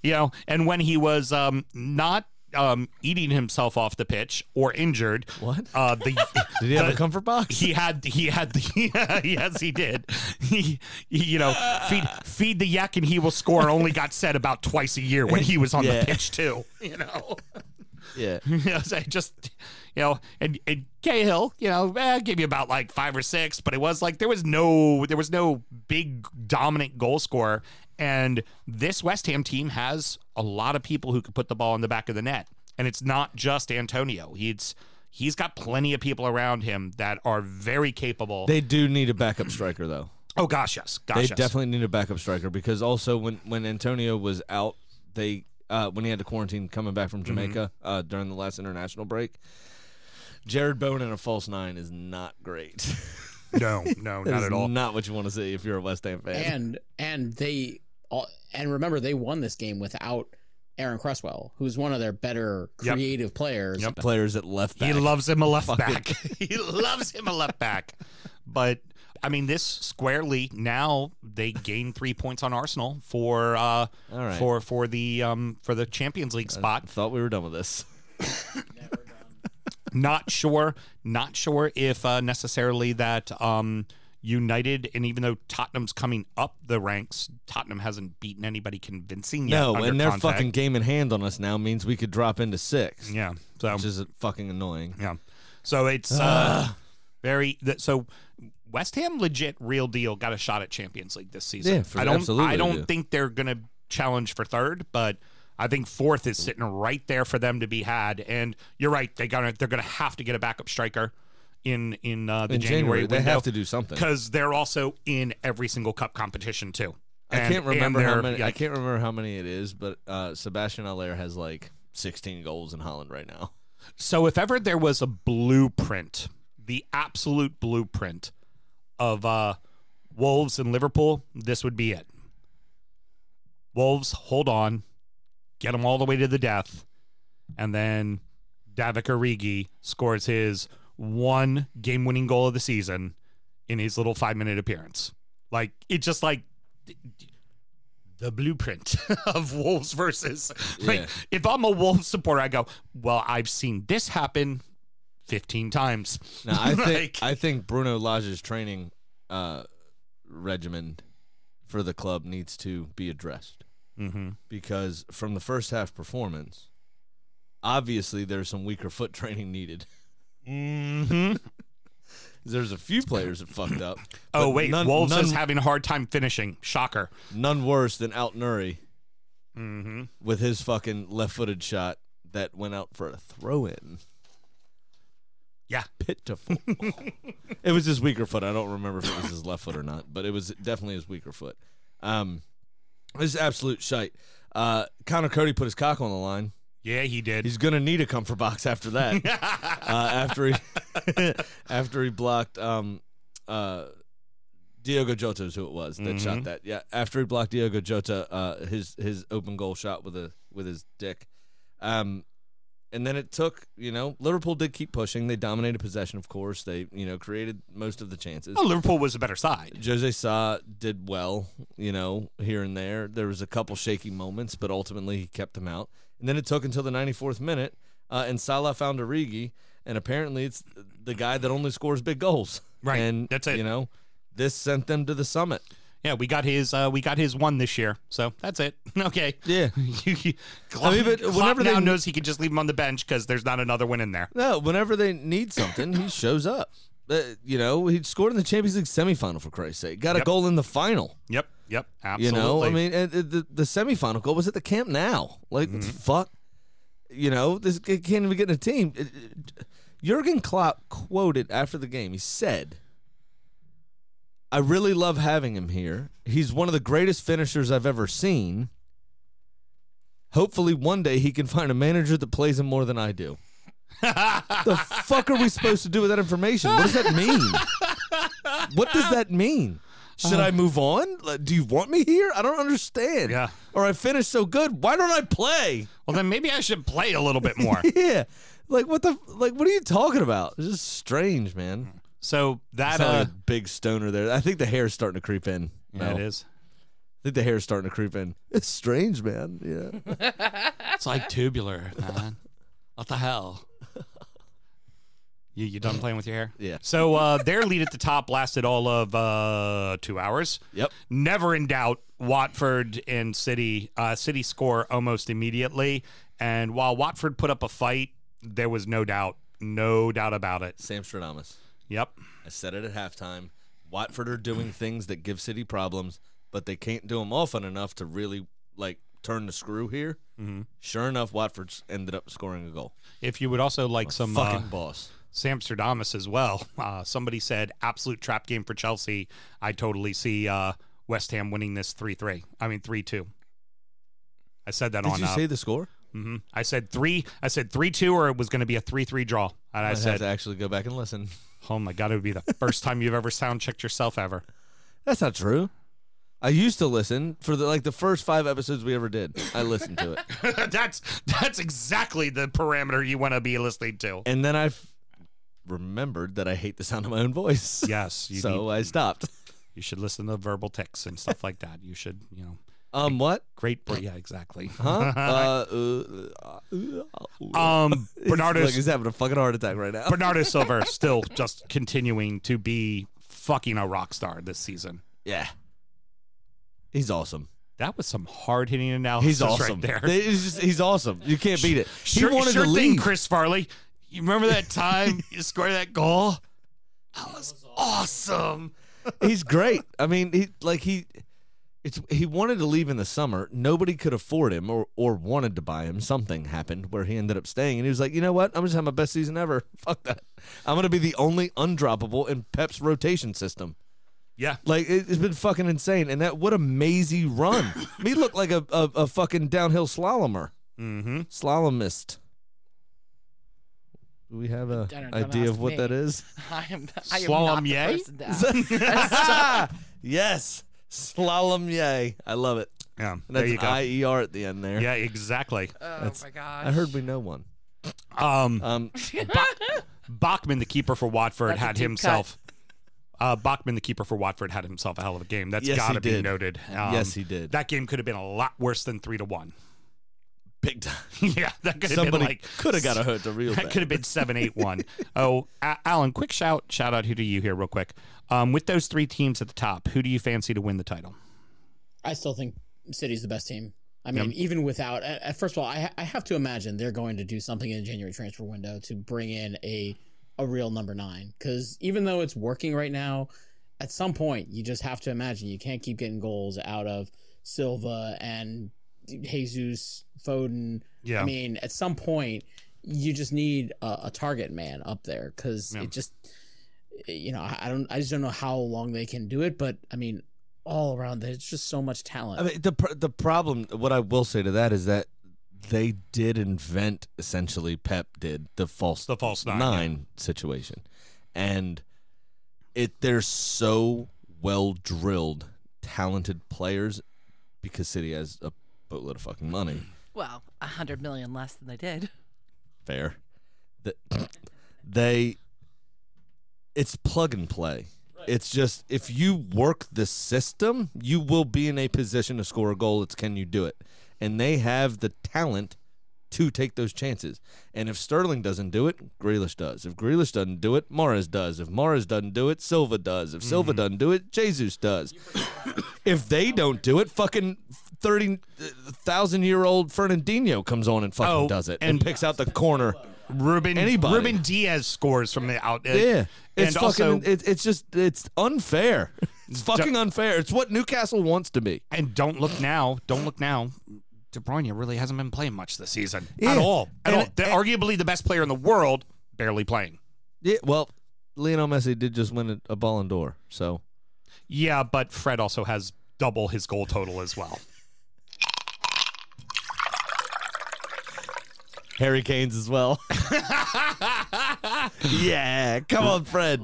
you know, and when he was um, not um, eating himself off the pitch or injured. What? Uh, the Did he have a comfort box? He had he had the yeah, yes he did. He, he, you know feed feed the yak and he will score only got said about twice a year when he was on Yeah. the pitch too. You know. yeah. Yes, I just, you know, and, and Cahill, you know, eh, gave you about like five or six, but it was like there was no, there was no big dominant goal scorer. And this West Ham team has a lot of people who can put the ball in the back of the net, and it's not just Antonio. He's he's got plenty of people around him that are very capable. They do need a backup striker though. oh gosh, yes, gosh, They yes. definitely need a backup striker because also when when Antonio was out, they uh, when he had to quarantine coming back from Mm-hmm. Jamaica uh, during the last international break. Jarrod Bowen in a false nine is not great. no, no, not at all. Not what you want to see if you're a West Ham fan. and and they all, and remember they won this game without Aaron Cresswell, who's one of their better Yep. creative players. Yep. Players at left back. He loves him a left Fuck back. he loves him a left back. But I mean, this squarely now they gain three points on Arsenal for uh All right. for for the um for the Champions League spot. Thought we were done with this. Not sure, not sure if uh, necessarily that um United and even though Tottenham's coming up the ranks, Tottenham hasn't beaten anybody convincing yet. No, and their Conte. fucking game in hand on us now means we could drop into six, yeah. So which is fucking annoying. Yeah. So it's uh, very th- so West Ham legit real deal got a shot at Champions League this season. Yeah, for- I don't I don't do. think they're going to challenge for third, but I think fourth is sitting right there for them to be had. And you're right, they got they're going to have to get a backup striker in in uh, the In January, January, they have to do something. because they're also in every single cup competition too. I And- can't remember how many. I can't remember how many it is, but uh, Sebastian Haller has like 16 goals in Holland right now. So if ever there was a blueprint, the absolute blueprint of uh, Wolves and Liverpool, this would be it. Wolves hold on, get them all the way to the death, and then Divock Origi scores his one game-winning goal of the season in his little five-minute appearance. Like it just like the blueprint of Wolves versus. Like, Yeah. if I'm a Wolves supporter, I go, well, I've seen this happen 15 times. Now I think Like- I think Bruno Lage's training uh, regimen for the club needs to be addressed Mm-hmm. because from the first half performance, obviously there's some weaker foot training needed. Mm-hmm. There's a few players that fucked up. Oh wait, none, Wolves none, is having a hard time finishing. Shocker. none worse than Ait-Nouri Mm-hmm. with his fucking left-footed shot that went out for a throw-in. Yeah. pitiful. it was his weaker foot. I don't remember if it was his left foot or not, but it was definitely his weaker foot. Um, this is absolute shite. Uh, Conor Coady put his cock on the line. Yeah, he did. He's gonna need a comfort box after that. uh, after he after he blocked um, uh, Diogo Jota is who it was that shot that. Yeah, after he blocked Diogo Jota, uh, his his open goal shot with a with his dick. Um, and then it took, you know, Liverpool did keep pushing. They dominated possession, of course. They, you know, created most of the chances. oh, Liverpool was a better side. Jose Sa did well, you know, here and there. There was a couple shaky moments, but ultimately he kept them out. And then it took until the 94th minute, uh, and Salah found Origi, and apparently it's the guy that only scores big goals. Right, And that's it. You know, this sent them to the summit. Yeah, we got his uh, we got his one this year, so that's it. Okay. Yeah. Klopp, I mean, but Klopp whenever now they- knows he can just leave him on the bench because there's not another win in there. No, whenever they need something, he shows up. Uh, you know, he scored in the Champions League semifinal for Christ's sake. Got a Yep. goal in the final. Yep. Yep. Absolutely. You know, I mean, and the, the semifinal goal was at the Camp Nou. Like, the mm-hmm. fuck? You know, this guy can't even get in a team. It- it- Jurgen Klopp quoted after the game. He said, "I really love having him here. He's one of the greatest finishers I've ever seen. Hopefully, one day he can find a manager that plays him more than I do." the fuck are we supposed to do with that information? What does that mean? what does that mean? Should I move on? Do you want me here? I don't understand. Yeah. Or I finished so good. Why don't I play? well, then maybe I should play a little bit more. Yeah. Like what the like what are you talking about? It's just strange, man. so that uh, like a big stoner there. I think the hair's starting to creep in. yeah, it Mel. is. I think the hair's starting to creep in. It's strange, man. Yeah. It's like tubular, man. What the hell? You you done playing with your hair? Yeah. So uh, their lead at the top lasted all of uh, two hours. Yep. Never in doubt. Watford and City. Uh, City score almost immediately, and while Watford put up a fight, there was no doubt, no doubt about it. Sam Stradamus. Yep. I said it at halftime. Watford are doing things that give City problems, but they can't do them often enough to really like turn the screw here. Mm-hmm. Sure enough, Watford's ended up scoring a goal. If you would also like some uh, Fucking boss. Sam Stradamus as well. Uh, somebody said absolute trap game for Chelsea. I totally see uh, West Ham winning this three three. I mean three two. I said that Did on. you uh, say the score? mhm. I said three. I said three two, or it was going to be a three three draw. And I, I have said, to actually go back and listen. "Oh my god, it would be the first time you've ever sound checked yourself ever." That's not true. I used to listen for the like the first five episodes we ever did. I listened to it, that's that's exactly the parameter you want to be listening to. and then I f- remembered that I hate the sound of my own voice. Yes, you so I stopped. You should listen to verbal ticks and stuff like that. You should, you know, Um, what? great. br- Yeah, exactly. Huh? uh, uh, uh, Um, Bernardo Look, he's having a fucking heart attack right now. Bernardo Silva still just continuing to be fucking a rock star this season. Yeah, he's awesome. That was some hard hitting analysis He's awesome. right there. He's, just, he's awesome. You can't beat it. Sure, he wanted sure to thing, leave. Chris Farley. You remember that time you scored that goal? That was awesome. he's great. I mean, he like he. It's he wanted to leave in the summer. Nobody could afford him or or wanted to buy him. Something happened where he ended up staying, and he was like, you know what? I'm just having my best season ever. Fuck that. I'm gonna be the only undroppable in Pep's rotation system. Yeah. Like it- it's been fucking insane, and that what a mazy run. he looked like a, a a fucking downhill slalomer, Mm-hmm. slalomist. Do we have a Don't- don't idea ask of what me. that is? I am, I am Slalom not the yay? person to ask. yes, slalom yay! I love it. Yeah. And There that's you go. I E R at the end there. yeah, exactly. Oh my gosh. I heard we know one. Um, Um, Bachmann, the keeper for Watford, That's a had deep himself. Uh, Bachmann, the keeper for Watford, had himself a hell of a game. That's Yes, got to be did. noted. Um, Yes, he did. That game could have been a lot worse than three to one. Big time. yeah, that could have been Somebody like could have got a hurt to real That bad. could have been seven, eight, one. Oh, A- Alan, quick shout shout out who to you here, real quick. Um, with those three teams at the top, who do you fancy to win the title? I still think City's the best team. I mean, even without, uh, uh, first of all, I, ha- I have to imagine they're going to do something in the January transfer window to bring in a a real number nine. Because even though it's working right now, at some point you just have to imagine you can't keep getting goals out of Silva and Jesus, Foden. Yeah. I mean, at some point you just need a, a target man up there because Yeah. it just, you know, I I don't, I just don't know how long they can do it. But I mean, all around there's just so much talent. I mean, the pr- the problem. What I will say to that is that they did invent essentially. Pep did the false The false nine, nine situation, and it they're so well drilled, talented players because City has a boatload of fucking money. Well, a hundred million less than they did. fair. That they it's plug and play. It's just if you work the system, you will be in a position to score a goal. It's can you do it? And they have the talent to take those chances. And if Sterling doesn't do it, Grealish does. If Grealish doesn't do it, Mahrez does. If Mahrez doesn't do it, Silva does. If Silva doesn't do it, Jesus does. if they don't do it, fucking thirty thousand year old Fernandinho comes on and fucking Oh, does it and, and- picks out the corner. Ruben Anybody. Ruben Dias scores from the out. uh, Yeah, it's and fucking. also it, it's just it's unfair. It's fucking unfair. It's what Newcastle wants to be. and don't look now. Don't look now. De Bruyne really hasn't been playing much this season Yeah. at all. At And- all. The- arguably the best player in the world, barely playing. Yeah, well, Lionel Messi did just win a, a Ballon d'Or, so Yeah, but Fred also has double his goal total as well. Harry Kane's as well. yeah, come on, Fred.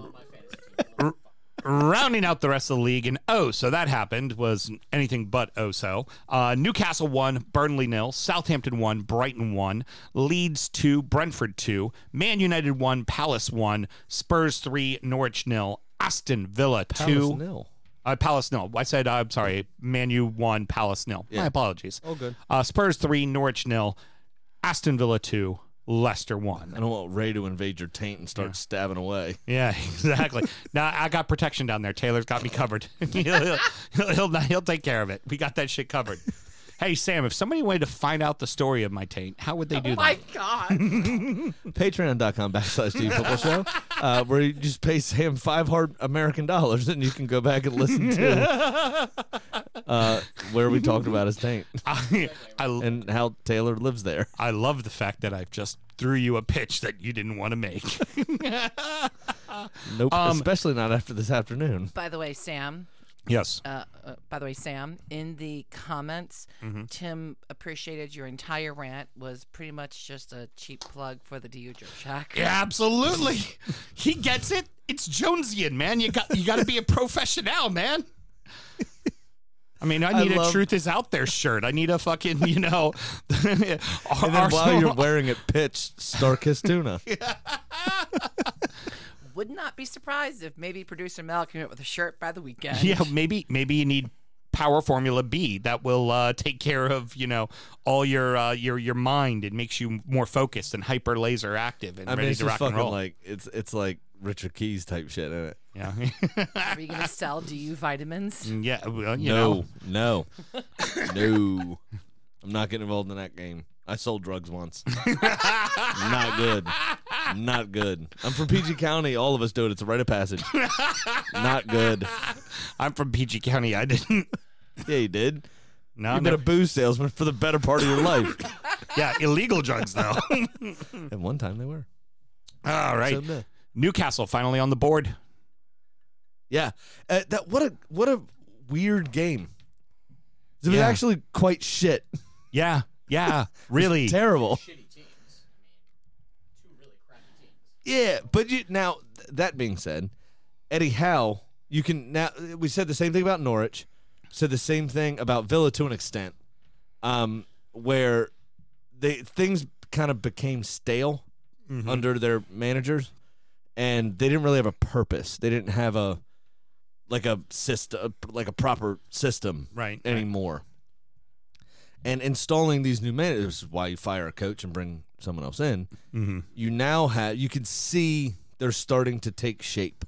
Rounding out the rest of the league, and oh, so that happened was anything but oh so. Uh, Newcastle won, Burnley nil, Southampton won, Brighton won, Leeds two, Brentford two, Man United one, Palace one, Spurs three, Norwich nil, Aston Villa two, Palace nil. Uh, Palace nil. I said I'm sorry, Man U one, Palace nil. My apologies. Oh, good. Uh, Spurs three, Norwich nil, Aston Villa two, Leicester won. I don't want Ray to invade your taint and start stabbing away. Yeah, exactly. now I got protection down there. Taylor's got me covered. he'll, he'll, he'll, he'll take care of it. We got that shit covered. Hey Sam, if somebody wanted to find out the story of my taint, how would they do that? Oh my that? God. Patreon.com backslash Team Football Show, uh, where you just pay Sam five hard American dollars and you can go back and listen to uh, where we talked about his taint I, I, and how Taylor lives there. I love the fact that I've just threw you a pitch that you didn't want to make. Nope, Um, especially not after this afternoon. By the way, Sam. Yes. Uh, uh, by the way, Sam. In the comments, Mm-hmm. Tim appreciated your entire rant was pretty much just a cheap plug for the Deudra Shack. Yeah, absolutely. he gets it. It's Jonesian, man. You got you got to be a professional, man. I mean, I I need a truth is out there shirt. I need a fucking, you know, And then while you're wearing it, pitch Starkist Tuna. Would not be surprised if maybe producer Mel came up with a shirt by the weekend. yeah, maybe maybe you need Power Formula B that will uh, take care of you know all your uh, your your mind It makes you more focused and hyper laser active and I mean, ready it's to just rock and roll. like it's it's like Richard Keys type shit in it. yeah, Are you going to sell DU vitamins? yeah. Well, you no, know, no, no. I'm not getting involved in that game. I sold drugs once. not good. Not good. I'm from PG County. All of us do it. It's a rite of passage. not good. I'm from PG County. I didn't. Yeah, you did. No, You've been a booze salesman for the better part of your life. yeah, illegal drugs though. At one time, they were. all right, So, no. Newcastle finally on the board. Yeah, uh, that what a what a weird game. It was Yeah. actually quite shit. Yeah, yeah, really. Terrible. Shitty teams. I mean, two really crappy teams. Yeah, but you now th- that being said, Eddie Howe, you can now we said the same thing about Norwich, said the same thing about Villa to an extent, um, where they things kind of became stale under their managers, and they didn't really have a purpose. They didn't have a like a system, like a proper system Right, right. And installing these new managers why you fire a coach and bring someone else in Mm-hmm. you now have you can see they're starting to take shape.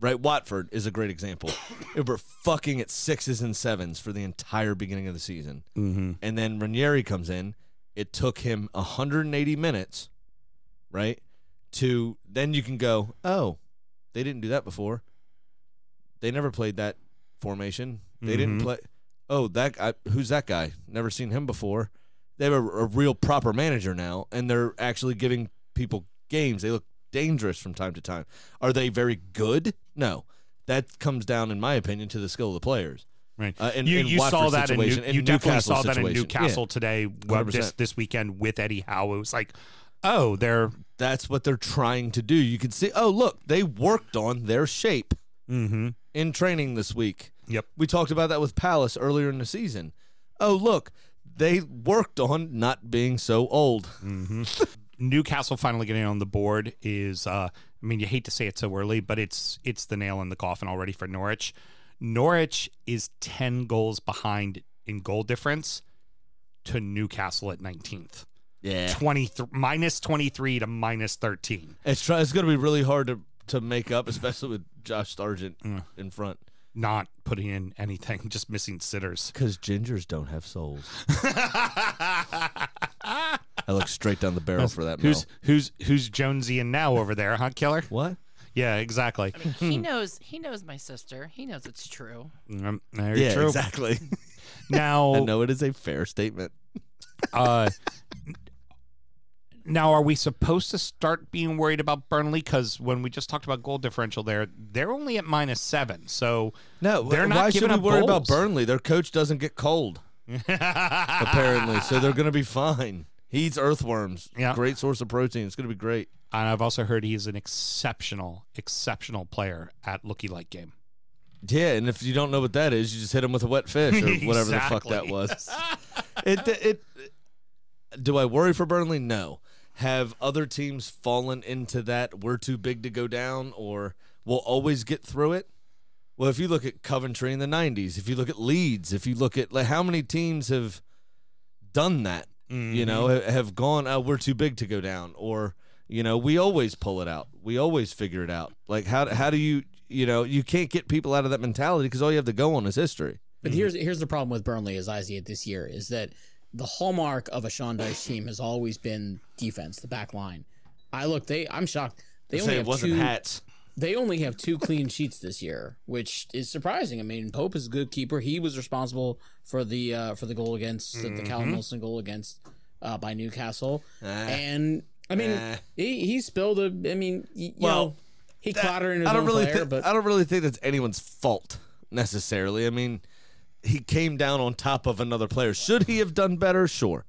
Right, Watford is a great example. They were fucking at sixes and sevens for the entire beginning of the season, Mm-hmm. and then Ranieri comes in. It took him 180 minutes, right, to then you can go, oh, they didn't do that before. They never played that formation. They didn't Mhm. play. Oh, that guy, who's that guy? Never seen him before. They have a, a real proper manager now, and they're actually giving people games. They look dangerous from time to time. Are they very good? No. That comes down, in my opinion, to the skill of the players. Right. Uh, in- you in you saw that in, New, in you definitely Newcastle's saw that in. Newcastle Yeah. today. Well, this this weekend with Eddie Howe, it was like, oh, they're That's what they're trying to do. You can see, oh, look, they worked on their shape mm-hmm. in training this week. Yep. We talked about that with Palace earlier in the season. Oh, look, they worked on not being so old. Newcastle finally getting on the board is uh I mean you hate to say it so early, but it's it's the nail in the coffin already for Norwich. Norwich is 10 goals behind in goal difference to Newcastle at 19th. Yeah. 23 minus 23 to minus 13. It's try, it's going to be really hard to, to make up, especially with Josh Sargent Mm. in front. Not putting in anything, just missing sitters. Because gingers don't have souls. I look straight down the barrel for that. Who's Mel. who's who's Jonesy and now over there, huh, killer? what? Yeah, exactly. He knows. He knows my sister. He knows it's true. Um, very yeah, true. exactly. Now, I know it is a fair statement. uh, now are we supposed to start being worried about Burnley? Because when we just talked about goal differential, there they're only at minus seven. So No, They're not why should we worry about. Burnley? Their coach doesn't get cold, apparently, so they're going to be fine. He eats earthworms. Yeah. Great source of protein. It's going to be great. and I've also heard he's an exceptional, exceptional player at looky like game. Yeah, and if you don't know what that is, you just hit him with a wet fish or whatever the fuck that Exactly. was. it, it, do I worry for Burnley? No. Have other teams fallen into that we're too big to go down or we'll always get through it? Well, if you look at Coventry in the 90s, if you look at Leeds, if you look at like how many teams have done that You know, mm-hmm. have gone. Oh, we're too big to go down, or you know, we always pull it out. We always figure it out. Like how how do you you know you can't get people out of that mentality because all you have to go on is history. But mm-hmm. here's here's the problem with Burnley as I see it this year is that the hallmark of a Sean Dyche team has always been defense, the back line. I look, they I'm shocked. They only Say it have wasn't two, hats. They only have two clean sheets this year, which is surprising. I mean, Pope is a good keeper. He was responsible for the uh, for the goal against the Mm-hmm. Callum Wilson goal against uh, by Newcastle, Ah. and I mean, Eh. he, he spilled a. I mean, y- you Well, know, he clattered in his I don't really player, but I don't really think that's anyone's fault necessarily. I mean, he came down on top of another player. Should he have done better? Sure,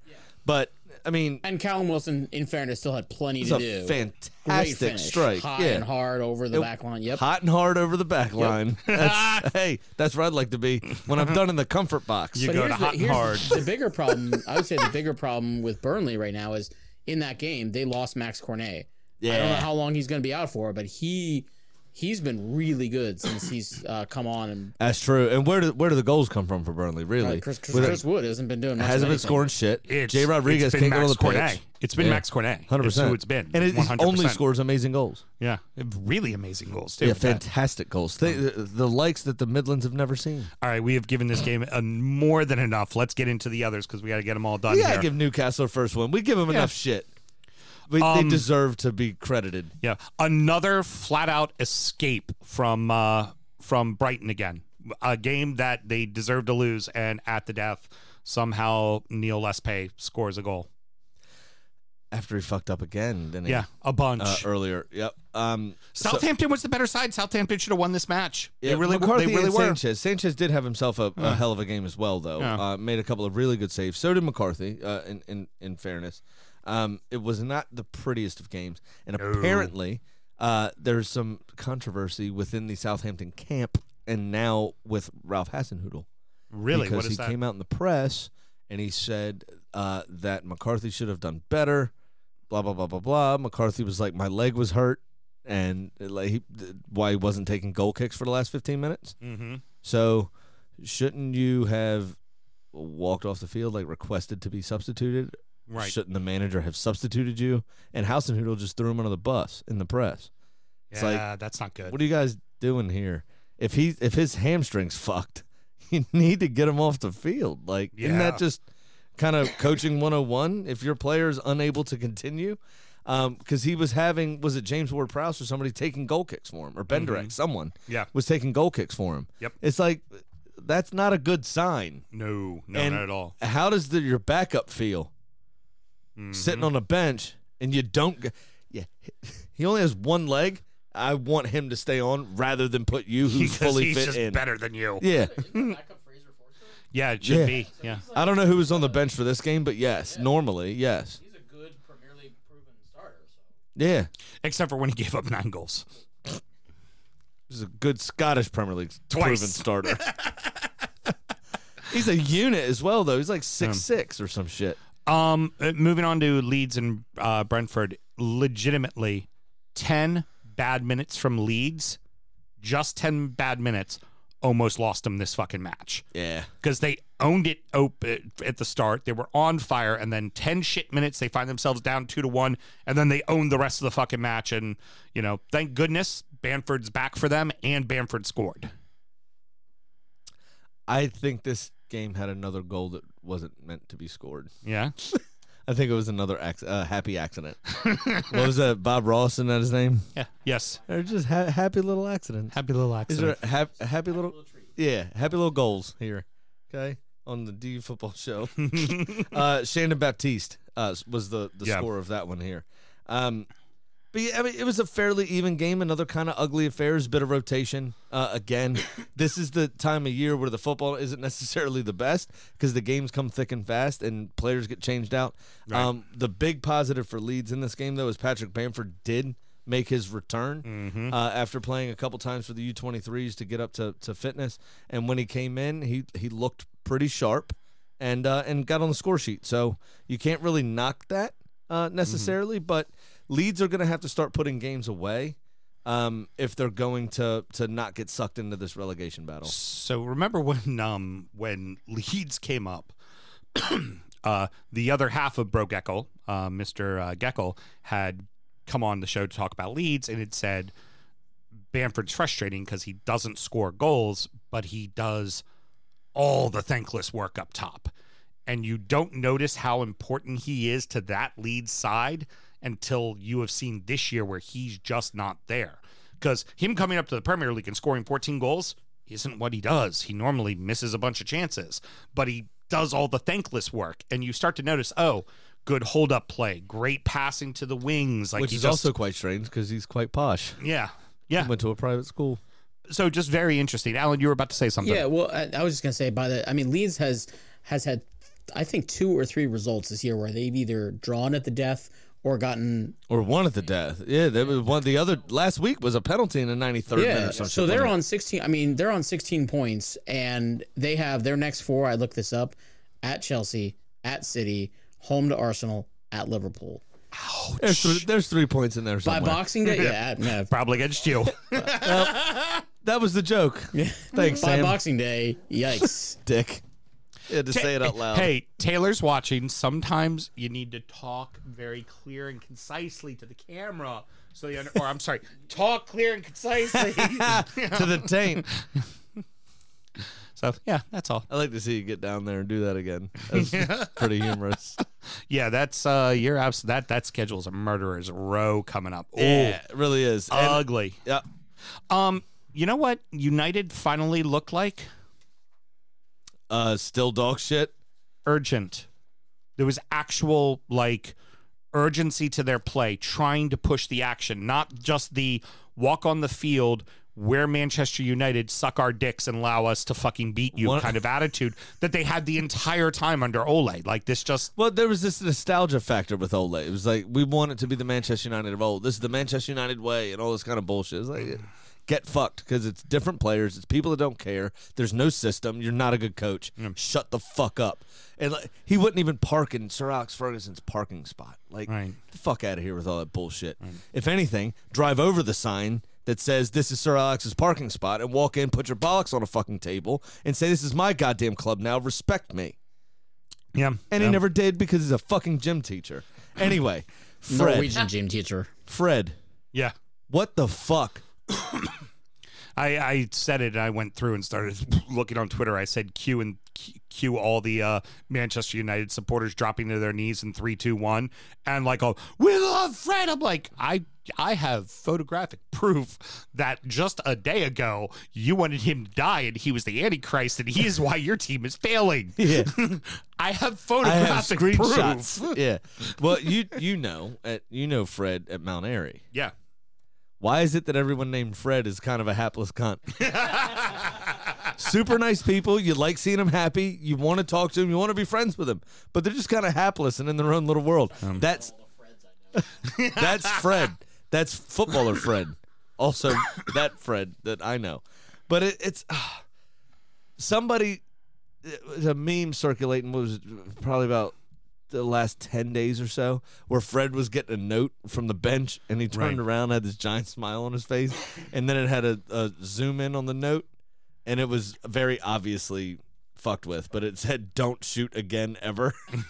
but I mean, and Callum Wilson, in fairness, still had plenty to a do. Fantastic finish, strike. hot yeah. and hard over the It- back line. Yep. Hot and hard over the back line. That's, hey, that's where I'd like to be when I'm done in the comfort box. You But go here's to the, hot and hard. The, the bigger problem, I would say, the bigger problem with Burnley right now is in that game they lost Max Cornet. Yeah. I don't know how long he's going to be out for, but he he's been really good since he's uh, come on and That's true. And where do where do the goals come from for Burnley? Really, uh, Chris, Chris, With Chris Wood hasn't been doing much. hasn't of been anything. scoring shit. It's, Jay Rodriguez it's been can't get on Max the pitch. It's been Yeah. Max Cornet. Hundred It's who percent. it's been. and it, One he only scores amazing goals. Yeah, really amazing goals too. Yeah, with that. fantastic goals. They, the, the likes that the Midlands have never seen. All right, we have given this game a more than enough. Let's get into the others because we got to get them all done We gotta give Newcastle their first one. We give them enough shit. We, Um, they deserve to be credited. Yeah, another flat out escape from uh, from Brighton again. A game that they deserve to lose, and at the death, somehow Neil Lespay scores a goal. After he fucked up again, didn't? Yeah, a bunch. Uh, earlier. Yep. Um, so- Southampton was the better side. Southampton should have won this match. Yeah, they really, McCarthy they really were. Sanchez. Sanchez did have himself a, a hell of a game as well, though. Yeah. Uh, made a couple of really good saves. So did McCarthy. Uh, in in in fairness, um, it was not the prettiest of games, and apparently, uh, there's some controversy within the Southampton camp, and now with Ralph Hasenhüttl. Really, because what is he that? came out in the press and he said uh, that McCarthy should have done better. Blah blah blah blah blah. McCarthy was like, my leg was hurt, and uh, like he, th- why he wasn't taking goal kicks for the last fifteen minutes. mm-hmm. So, shouldn't you have walked off the field like requested to be substituted? Right. Shouldn't the manager have substituted you? And Hasenhüttl just threw him under the bus in the press. It's yeah, like, that's not good. What are you guys doing here? If he if his hamstrings fucked, you need to get him off the field. Like, isn't that just kind of coaching 101 if your player is unable to continue? Because he was having, was it James Ward Prowse or somebody taking goal kicks for him, or Bednarek, someone Mm-hmm. Yeah. was taking goal kicks for him. Yep. It's like, that's not a good sign. no, no, And not at all. How does the, your backup feel Mm-hmm. sitting on a bench and you don't? g- Yeah, he only has one leg. I want him to stay on rather than put you, who's Because fully he's fit just in. better than you. Yeah, Yeah, it should Yeah. be. Yeah. I don't know who was on the bench for this game, but yes, normally, yes, He's a good Premier League proven starter. So. yeah. Except for when he gave up nine goals. He's a good Scottish Premier League Twice. proven starter. He's a unit as well, though. He's like six six or some shit. Um, uh, moving on to Leeds and uh, Brentford. Legitimately, ten bad minutes from Leeds, just ten bad minutes, almost lost them this fucking match Yeah, because they owned it op- at the start. They were on fire, and then ten shit minutes they find themselves down two to one, and then they owned the rest of the fucking match. And you know, thank goodness Bamford's back for them, and Bamford scored. I think this game had another goal that wasn't meant to be scored. Yeah, I think it was another ac- uh, happy accident. what was that? Bob Ross, isn't that his name? yeah, yes. They're just ha- happy little accidents. Happy little Is accident. there hap- happy little? Yeah, happy little goals here. Okay, on the D football show. uh, Shandon Baptiste uh, was the the Yeah. score of that one here. Um, but yeah, I mean, it was a fairly even game. Another kind of ugly affairs, bit of rotation. Uh, again, this is the time of year where the football isn't necessarily the best because the games come thick and fast and players get changed out. Um, the big positive for Leeds in this game, though, is Patrick Bamford did make his return uh, after playing a couple times for the U23s to get up to, to fitness. And when he came in, he he looked pretty sharp and uh, and got on the score sheet. So you can't really knock that uh, necessarily, but Leeds are going to have to start putting games away um, if they're going to to not get sucked into this relegation battle. So remember when um when Leeds came up uh, the other half of Bro Geckel, uh, Mr. Uh, Geckel, had come on the show to talk about Leeds and it said Bamford's frustrating because he doesn't score goals, but he does all the thankless work up top. And you don't notice how important he is to that lead side until you have seen this year where he's just not there. Because him coming up to the Premier League and scoring 14 goals isn't what he does. He normally misses a bunch of chances, but he does all the thankless work. And you start to notice, oh, good hold up play, great passing to the wings. Like Which is just- also quite strange because he's quite posh. yeah. Yeah. Went to a private school. So just very interesting. Alan, you were about to say something. Yeah, well, I, I was just gonna say by the. I mean, Leeds has has had, I think, two or three results this year where they've either drawn at the death or gotten. Or one at the death. Yeah, there was one. The other last week was a penalty in the 93rd minute. Yeah, or so they're on sixteen. I mean, they're on sixteen points, and they have their next four. I looked this up: at Chelsea, at City, home to Arsenal, at Liverpool. that. There's three, there's three points in there By. Boxing Day, yeah, at, yeah. Probably against you. that was the joke. Thanks, By Sam. Boxing Day, yikes. Dick. Yeah, to say it out loud. Hey, Taylor's watching. Sometimes you need to talk very clear and concisely to the camera. So you under- or I'm sorry, talk clear and concisely. to the taint. so yeah, that's all. I like to see you get down there and do that again. That's pretty humorous. Yeah, that's uh your abs that that schedule's a murderer's row coming up. Ooh, Yeah, it really is. And- ugly. yeah. Um, you know what United finally looked like? Uh, still dog shit. urgent. There was actual like urgency to their play, trying to push the action, not just the walk on the field where Manchester United suck our dicks and allow us to fucking beat you One- kind of attitude that they had the entire time under Ole. Like this just Well, there was this nostalgia factor with Ole. It was like we want it to be the Manchester United of old. This is the Manchester United way, and all this kind of bullshit. It's like get fucked because it's different players. It's people that don't care. There's no system. You're not a good coach. Shut the fuck up. And like, he wouldn't even park in Sir Alex Ferguson's parking spot. Like, Right. get the fuck out of here with all that bullshit. If anything, drive over the sign that says this is Sir Alex's parking spot and walk in, put your bollocks on a fucking table, and say this is my goddamn club now. Respect me. yeah. And yeah. he never did because he's a fucking gym teacher. Anyway, Fred. Norwegian gym teacher. Fred, yeah. what the fuck? I, I said it and I went through and started looking on Twitter. I said cue and cue all the uh, Manchester United supporters dropping to their knees in three, two, one, and like, oh, we love Fred. I'm like, I I have photographic proof that just a day ago you wanted him to die and he was the Antichrist and he is why your team is failing. Yeah. I have I have photographic proof. yeah. Well, you you know at you know Fred at Mount Airy. Yeah. Why is it that everyone named Fred is kind of a hapless cunt? Super nice people. You like seeing them happy. You want to talk to them. You want to be friends with them. But they're just kind of hapless and in their own little world. that's that's Fred. That's footballer Fred. Also, that Fred that I know. But it, it's ah, somebody. It was a meme circulating. Was probably about the last 10 days or so where Fred was getting a note from the bench and he turned Right. around had this giant smile on his face and then it had a, a zoom in on the note and it was very obviously fucked with but it said don't shoot again ever.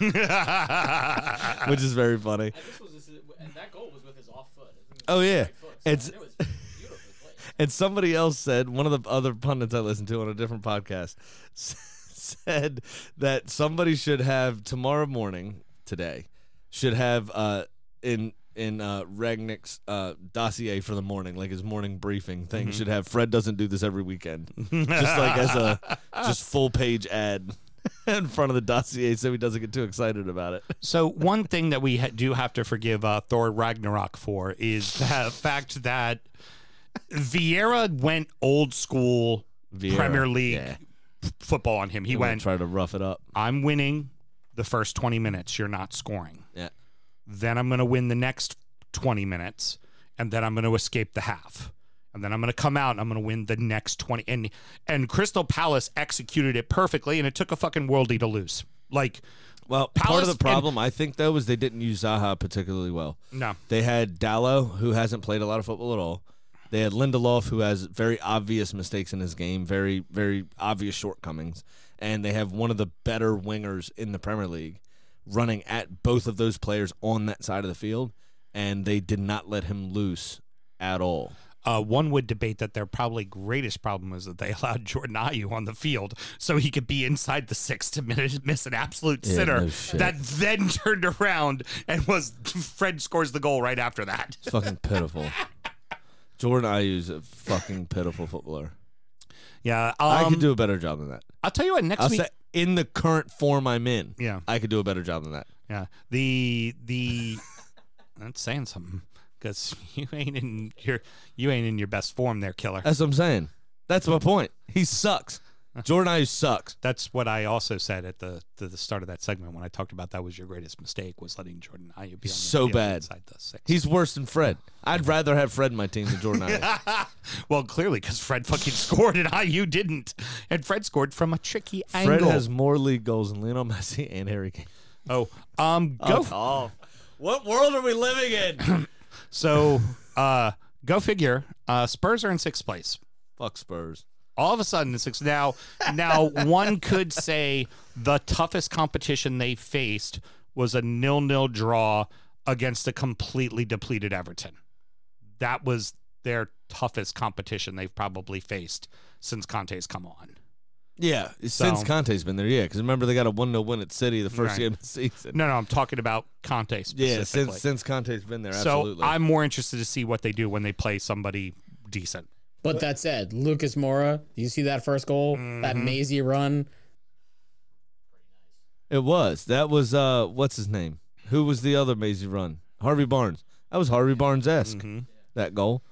Which is very funny. That goal was with his off foot. oh yeah. It's and somebody else said one of the other pundits I listened to on a different podcast said that somebody should have tomorrow morning today should have uh in in uh Rangnick's uh dossier for the morning like his morning briefing thing should have Fred doesn't do this every weekend. Just like as a just full page ad in front of the dossier so he doesn't get too excited about it. So one thing that we ha- do have to forgive uh, Thor Ragnarok for is the fact that Vieira went old school Vieira, Premier League yeah. Football on him. He I'm went, try to rough it up I'm winning the first 20 minutes. You're not scoring. yeah Then I'm going to win the next 20 minutes, and then I'm going to escape the half. And then I'm going to come out and I'm going to win the next 20. And and Crystal Palace executed it perfectly, and it took a fucking worldie to lose. Like, Well, part of the and- problem I think though was they didn't use Zaha particularly well. no. They had Dalot, who hasn't played a lot of football at all. They had Lindelof, who has very obvious mistakes in his game, very very obvious shortcomings, and they have one of the better wingers in the Premier League, running at both of those players on that side of the field, and they did not let him loose at all. Uh, one would debate that their probably greatest problem was that they allowed Jordan Ayew on the field so he could be inside the six to miss, miss an absolute Yeah, sitter no that then turned around and was Fred scores the goal right after that. It's fucking pitiful. Jordan Ayew's a fucking pitiful footballer. Yeah, um, I could do a better job than that. I'll tell you what. Next I'll week, in the current form I'm in, Yeah. I could do a better job than that. Yeah. The the that's saying something because you ain't in your you ain't in your best form there, killer. That's what I'm saying. That's my point. He sucks. Jordan Ayew sucks. That's what I also said at the the, the start of that segment when I talked about that was your greatest mistake was letting Jordan Ayew be on the So bad. inside the six. He's worse than Fred. I'd rather have Fred in my team than Jordan Ayew. well, clearly because Fred fucking scored and Ayew didn't, and Fred scored from a tricky Fred angle. Fred has more league goals than Lionel Messi and Harry Kane. oh, um, go Oh, what world are we living in? so uh go figure. Uh, Spurs are in sixth place. Fuck Spurs. All of a sudden it's now now one could say the toughest competition they faced was a nil-nil draw against a completely depleted Everton. That was their toughest competition they've probably faced since Conte's come on. Yeah, since So- Conte's been there, yeah. Because remember they got a one 0 win at City the first Right. game of the season. No, no, I'm talking about Conte specifically. yeah, since since Conte's been there, so. I'm more interested to see what they do when they play somebody decent. But that said, Lucas Moura, you see that first goal, that mazy run. it was that was uh what's his name? Who was the other Maisie run? Harvey Barnes. That was Harvey Barnes esque. Mm-hmm. That goal.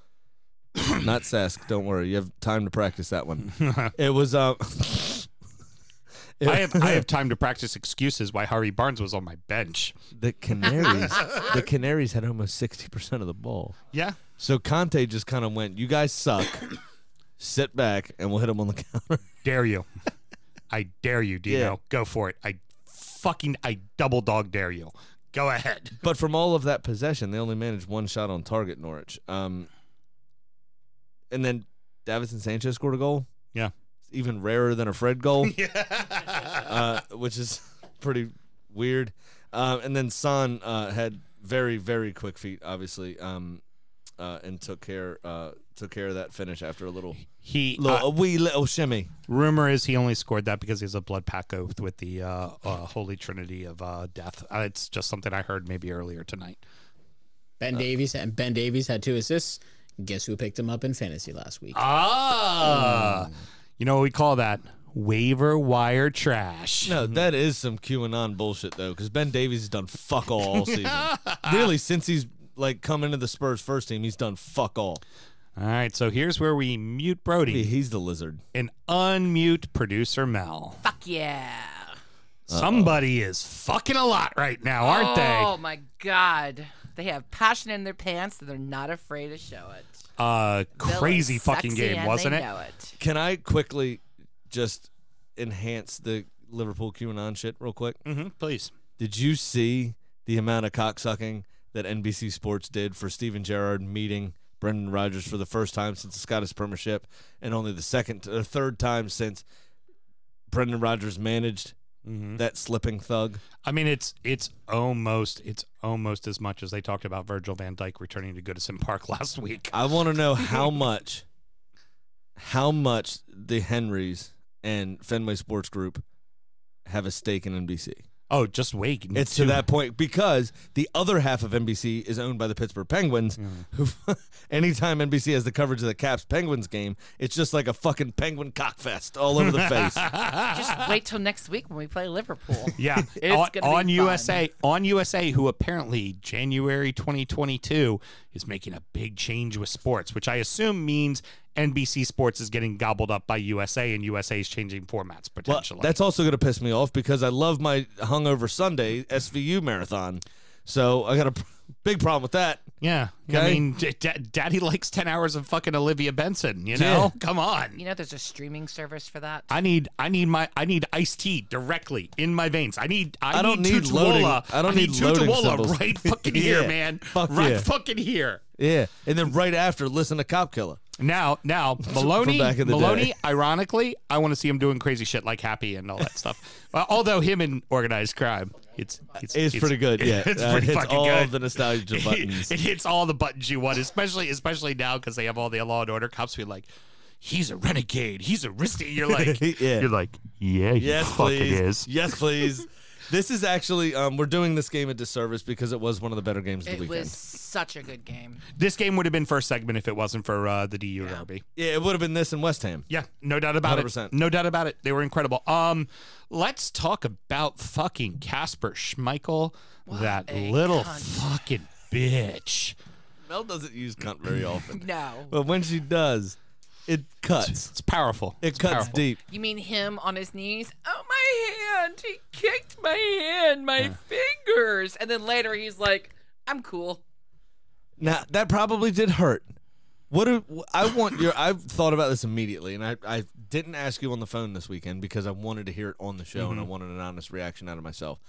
Not Sask. Don't worry, you have time to practice that one. it was uh. I have I have time to practice excuses why Harvey Barnes was on my bench. the Canaries. the Canaries had almost sixty percent of the ball. Yeah. So Conte just kind of went, "You guys suck. Sit back, and we'll hit them on the counter." dare you. I dare you, Dino. Yeah. Go for it. I fucking I double dog dare you. Go ahead. But from all of that possession, they only managed one shot on target. Norwich. Um, and then Davinson Sanchez scored a goal. Yeah. Even rarer than a Fred goal. uh, which is pretty weird. Um, and then Son uh, had very very quick feet, obviously, um, uh, and took care uh, took care of that finish after a little He little uh, a wee little shimmy. rumor is he only scored that because he has a blood pact oath with the uh, uh, Holy Trinity of uh, Death. Uh, it's just something I heard maybe earlier tonight. Ben Davies and Ben Davies had two assists. Guess who picked him up in fantasy last week? Ah, you know what we call that? Waiver wire trash. No, mm-hmm. that is some QAnon bullshit though, because Ben Davies has done fuck all all season. really, since he's like come into the Spurs first team, he's done fuck all. All right, so here's where we mute Brody He's the lizard. and unmute producer Mel. Fuck yeah. Somebody is fucking a lot right now, aren't they? Oh my god. They have passion in their pants and they're not afraid to show it. Uh, crazy fucking game, wasn't it? It. Can I quickly just enhance the Liverpool QAnon shit real quick? Mm-hmm, please. Did you see the amount of cocksucking that NBC Sports did for Steven Gerrard meeting Brendan Rodgers for the first time since the Scottish Premiership, and only the second or third time since Brendan Rodgers managed Mm-hmm. that slipping thug? I mean, it's it's almost it's almost as much as they talked about Virgil van Dijk returning to Goodison Park last week. I want to know how much, how much the Henrys and Fenway Sports Group have a stake in NBC. Oh, just wait. It's to that point because the other half of NBC is owned by the Pittsburgh Penguins. Who, anytime NBC has the coverage of the Caps Penguins game, it's just like a fucking penguin cockfest all over the face. Just wait till next week when we play Liverpool. Yeah, It's on, gonna be on fun. USA, on USA, who apparently January 2022 is making a big change with sports, which I assume means NBC Sports is getting gobbled up by USA, and USA is changing formats Well, potentially. that's also going to piss me off because I love my hungover Sunday SVU marathon. So I got a big problem with that. yeah. I mean, d- d- Daddy likes 10 hours of fucking Olivia Benson. You Yeah. know, come on. You know there's a streaming service for that? I need, I need my, I need iced tea directly in my veins. I need, I, I don't need, need Tutuola. loading- I don't need loading symbols. right fucking here, Yeah. man. Fuck right yeah. fucking here. Yeah, and then right after, listen to Cop Killer. Now, now Meloni, back in the Meloni. day. Ironically, I want to see him doing crazy shit like Happy and all that stuff. Uh, although him in organized crime, It's it's, It's, pretty good. Yeah, it's Uh, pretty hits fucking all good. the nostalgia buttons. it hits all the buttons you want, especially especially now because they have all the Law and Order cops. Be like, he's a renegade. He's a risty. You're like, Yeah. you're like, yeah, yes, please. is. Yes, please. This is actually um, we're doing this game a disservice because it was one of the better games of It the weekend. was such a good game. This game would have been first segment if it wasn't for uh, the DU Derby. Yeah, it would have been this in West Ham. Yeah, no doubt about 100%. it. No doubt about it. They were incredible. Um, let's talk about fucking Kasper Schmeichel, that a little cunt. fucking bitch. Mel doesn't use cunt very often, No. but when she does, it cuts. It's powerful. It It's cuts powerful. deep. You mean him on his knees? Oh, my hand. He kicked my hand, my fingers. And then later he's like, I'm cool. Now that probably did hurt. What do, I want your I've thought about this immediately, and I, I didn't ask you on the phone this weekend because I wanted to hear it on the show and I mm-hmm. wanted an honest reaction out of myself.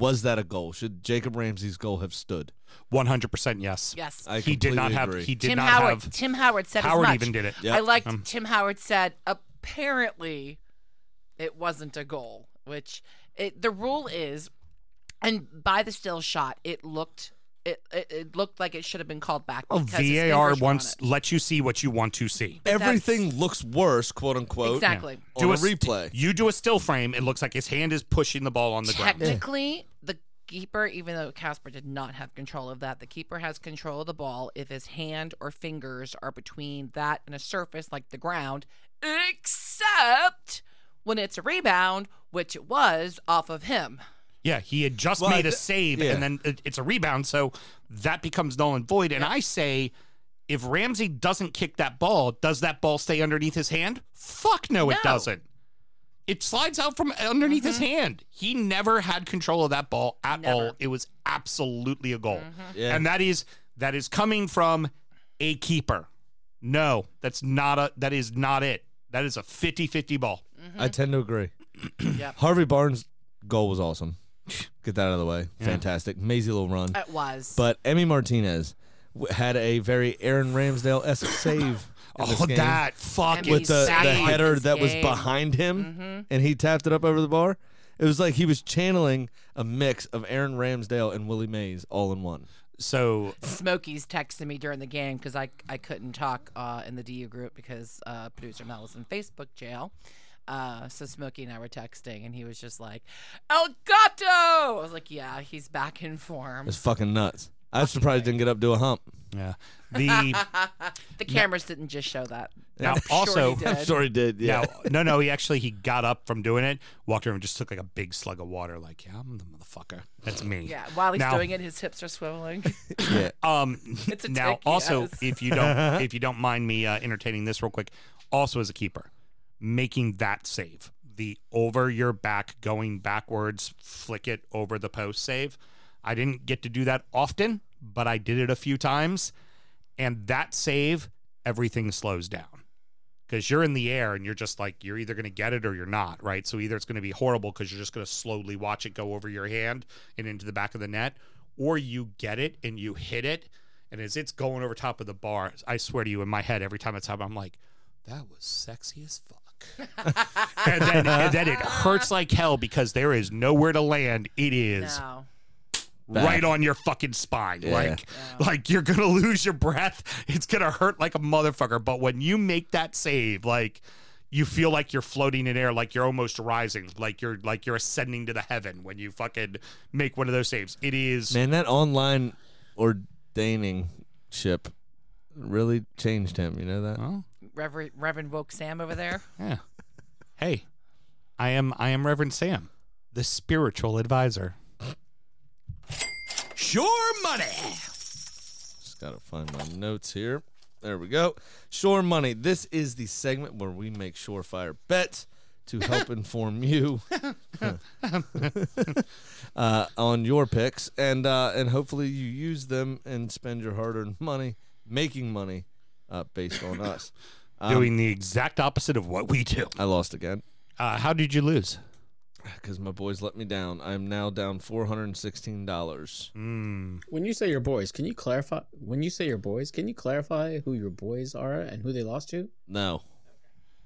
Was that a goal? Should Jacob Ramsey's goal have stood? One hundred percent yes. Yes. I he did not completely have. agree. He did Tim not Howard. have. Tim Howard said Howard as much. even did it. Yep. I liked Um, Tim Howard said apparently it wasn't a goal, which it, the rule is, and by the still shot, it looked it, it, it looked like it should have been called back. Well, VAR fingers were on wants it. lets you see what you want to see. Everything looks worse, quote unquote, exactly. on a replay. You do a still frame. It looks like his hand is pushing the ball on the ground. Technically, the keeper, even though Kasper did not have control of that, the keeper has control of the ball if his hand or fingers are between that and a surface like the ground, except when it's a rebound, which it was off of him. Yeah, he had just Well, I made a save, yeah. and then it- it's a rebound, so that becomes null and void. And I say, if Ramsey doesn't kick that ball, does that ball stay underneath his hand? Fuck no, it doesn't. It slides out from underneath his mm-hmm. hand. He never had control of that ball at all. It was absolutely a goal, mm-hmm. Yeah. and that is that is coming from a keeper. No, that's not a. That is not it. That is a 50-50 ball. I tend to agree. yeah. Harvey Barnes' goal was awesome. Get that out of the way. Fantastic. Mazy little run. It was. But Emi Martinez w- had a very Aaron Ramsdale esque save. in this Oh, game. that fucking with the, the Saved header his that was game. behind him and he tapped it up over the bar. It was like he was channeling a mix of Aaron Ramsdale and Willie Mays all in one. so Smokey's texting me during the game because I, I couldn't talk uh, in the DU group because uh, producer Mel was in Facebook jail. Uh, so Smokey and I were texting, and he was just like, "El Gato." I was like, "Yeah, he's back in form." It's fucking nuts. I'm surprised he didn't get up to a hump. yeah, the The cameras didn't just show that. now I'm sure also he I'm did. sure he did. Yeah. Now, no, no, he actually he got up from doing it, walked over and just took like a big slug of water. Like, yeah, I'm the motherfucker. That's me. Yeah, while he's Now- doing it, his hips are swiveling. yeah. Um. It's a now, tick, also, yes. if you don't, if you don't mind me uh, entertaining this real quick, also as a keeper, making that save, the over your back, going backwards, flick it over the post save. I didn't get to do that often, but I did it a few times, and that save, everything slows down. Because you're in the air and you're just like, you're either going to get it or you're not, right? So either it's going to be horrible because you're just going to slowly watch it go over your hand and into the back of the net, or you get it and you hit it. And as it's going over top of the bar, I swear to you, in my head, every time it's happened, I'm like, that was sexy as fuck. and, then, and then it hurts like hell because there is nowhere to land. It is no. right on your fucking spine. Yeah. Like, like you're gonna lose your breath. It's gonna hurt like a motherfucker. But when you make that save, like you feel like you're floating in air, like you're almost rising, like you're like you're ascending to the heaven when you fucking make one of those saves. It is Man, that online ordaining ship really changed him. You know that? well, Reverend, Reverend Woke Sam over there. yeah. Hey, I am I am Reverend Sam, the spiritual advisor. Sure money. Just gotta find my notes here. There we go. Sure Money. This is the segment where we make surefire bets to help inform you uh, on your picks, and uh, and hopefully you use them and spend your hard-earned money making money uh, based on us. Um, Doing the exact opposite of what we do. I lost again Uh, how did you lose? because my boys let me down. I am now down four hundred and sixteen dollars. Mm. When you say your boys, can you clarify? When you say your boys, can you clarify who your boys are and who they lost to? No,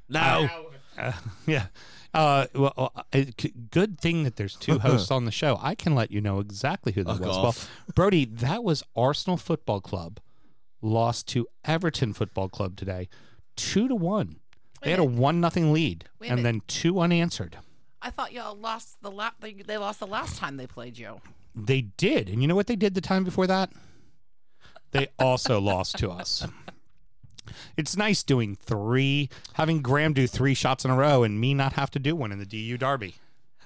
no. Uh, yeah. Uh, well, uh, uh, c- good thing that there's two hosts on the show. I can let you know exactly who that Fuck was. off. Well, Brody, that was Arsenal Football Club lost to Everton Football Club today, two to one. They had a one nothing lead, Wait a and minute. then two unanswered. I thought y'all lost the la- they, they lost the last time they played you. They did, and you know what they did the time before that? They also lost to us. It's nice doing three, having Graham do three shots in a row, and me not have to do one in the DU Derby.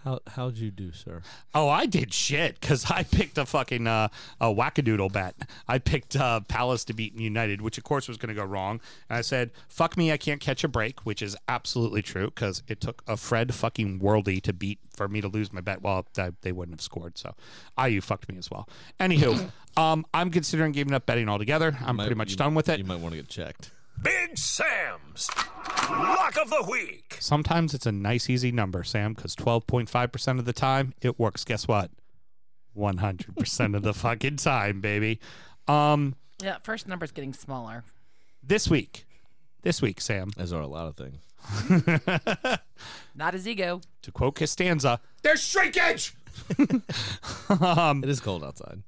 How how'd you do, sir? Oh, I did shit because I picked a fucking uh, a wackadoodle bet. I picked uh, Palace to beat United, which of course was going to go wrong. And I said, "Fuck me, I can't catch a break," which is absolutely true because it took a Fred fucking Worldy to beat for me to lose my bet. Well, th- they wouldn't have scored, so Ayew fucked me as well. Anywho, um, I'm considering giving up betting altogether. I'm Might- pretty much done with it. You might want to get checked. Big Sam's Lock of the Week. Sometimes it's a nice, easy number, Sam, because 12.5% of the time it works. Guess what? 100% of the fucking time, baby. Um, Yeah, first number's getting smaller. this week, this week, Sam, As are a lot of things. Not his ego. to quote Costanza, There's shrinkage. It is cold outside.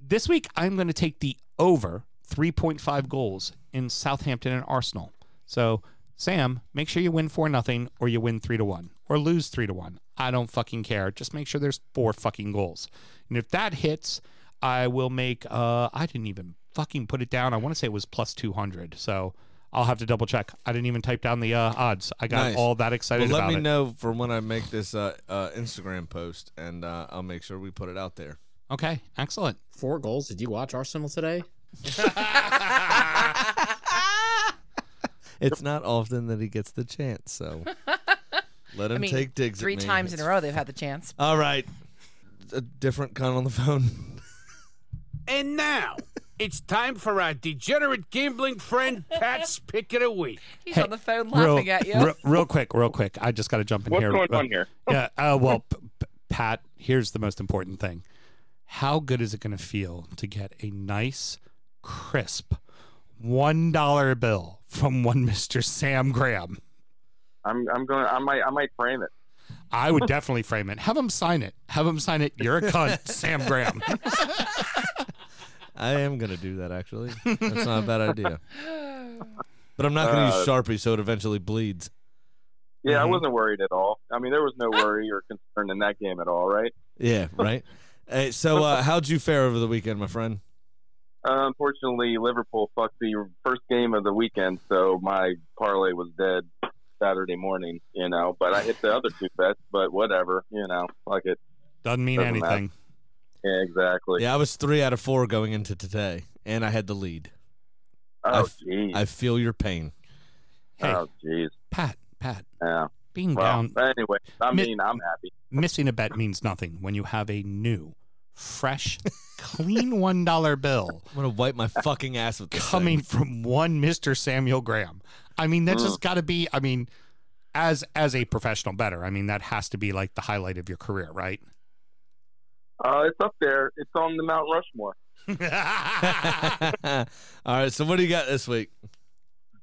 this week I'm going to take the over 3.5 goals in Southampton and Arsenal. So, Sam, make sure you win 4 nothing or you win 3 to 1 or lose 3 to 1. I don't fucking care. Just make sure there's four fucking goals. And if that hits, I will make uh I didn't even fucking put it down. I want to say it was plus 200. So, I'll have to double check. I didn't even type down the uh, odds. I got Nice. all that excited Well, let me it. know for when I make this uh, uh, Instagram post, and uh, I'll make sure we put it out there. Okay, excellent. Four goals. Did you watch Arsenal today? It's not often that he gets the chance, so let him I mean, take digs. at three me. times in a row they've had the chance. All right, a different con on the phone. And now it's time for our degenerate gambling friend Pat's pick of the week. He's on the phone laughing at you. Real, real quick, real quick. I just got to jump in What's here. going Uh, on here? Yeah. Uh, well, P- P- Pat, here's the most important thing. How good is it going to feel to get a nice, crisp one dollar bill from one Mister Sam Graham? I'm I'm going. I might I might frame it. I would definitely frame it. Have him sign it. Have him sign it. You're a cunt, Sam Graham. I am gonna do that actually. That's not a bad idea. But I'm not gonna use Uh, Sharpie, so it eventually bleeds. Yeah, I Mhm. wasn't worried at all. I mean, there was no worry or concern in that game at all, right? Yeah, right. hey, so uh, how'd you fare over the weekend, my friend? Uh, unfortunately, Liverpool fucked the first game of the weekend, so my parlay was dead Saturday morning. You know, but I hit the other two bets. But whatever, you know, like it. Doesn't mean Doesn't matter. anything. Yeah, exactly. Yeah, I was three out of four going into today, and I had the lead. I Oh, jeez. I feel your pain. Hey, Oh, jeez. Pat, Pat, Yeah. being Well, down, anyway, I Mi- mean, I'm happy. missing a bet means nothing when you have a new, fresh, clean one dollar bill I'm gonna wipe my fucking ass with this coming thing. from one Mister Samuel Graham. I mean, that's Mm. just got to be. I mean, as as a professional better, I mean that has to be like the highlight of your career, right? Uh, it's up there. It's on the Mount Rushmore. All right, so what do you got this week?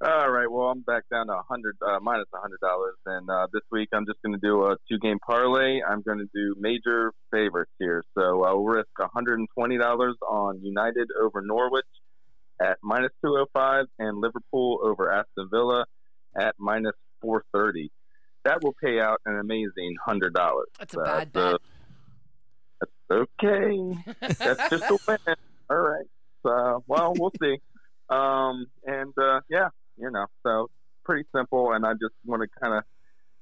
All right. Well, I'm back down to a hundred uh, minus a hundred dollars, and uh, this week I'm just going to do a two game parlay. I'm going to do major favorites here, so I'll risk a 120 dollars on United over Norwich at minus 205, and Liverpool over Aston Villa at minus 430. That will pay out an amazing hundred dollars. That's a bad bet. That's okay. That's just a win. All right. So, well, we'll see. Um, and uh, yeah, you know, so pretty simple. And I just want to kind of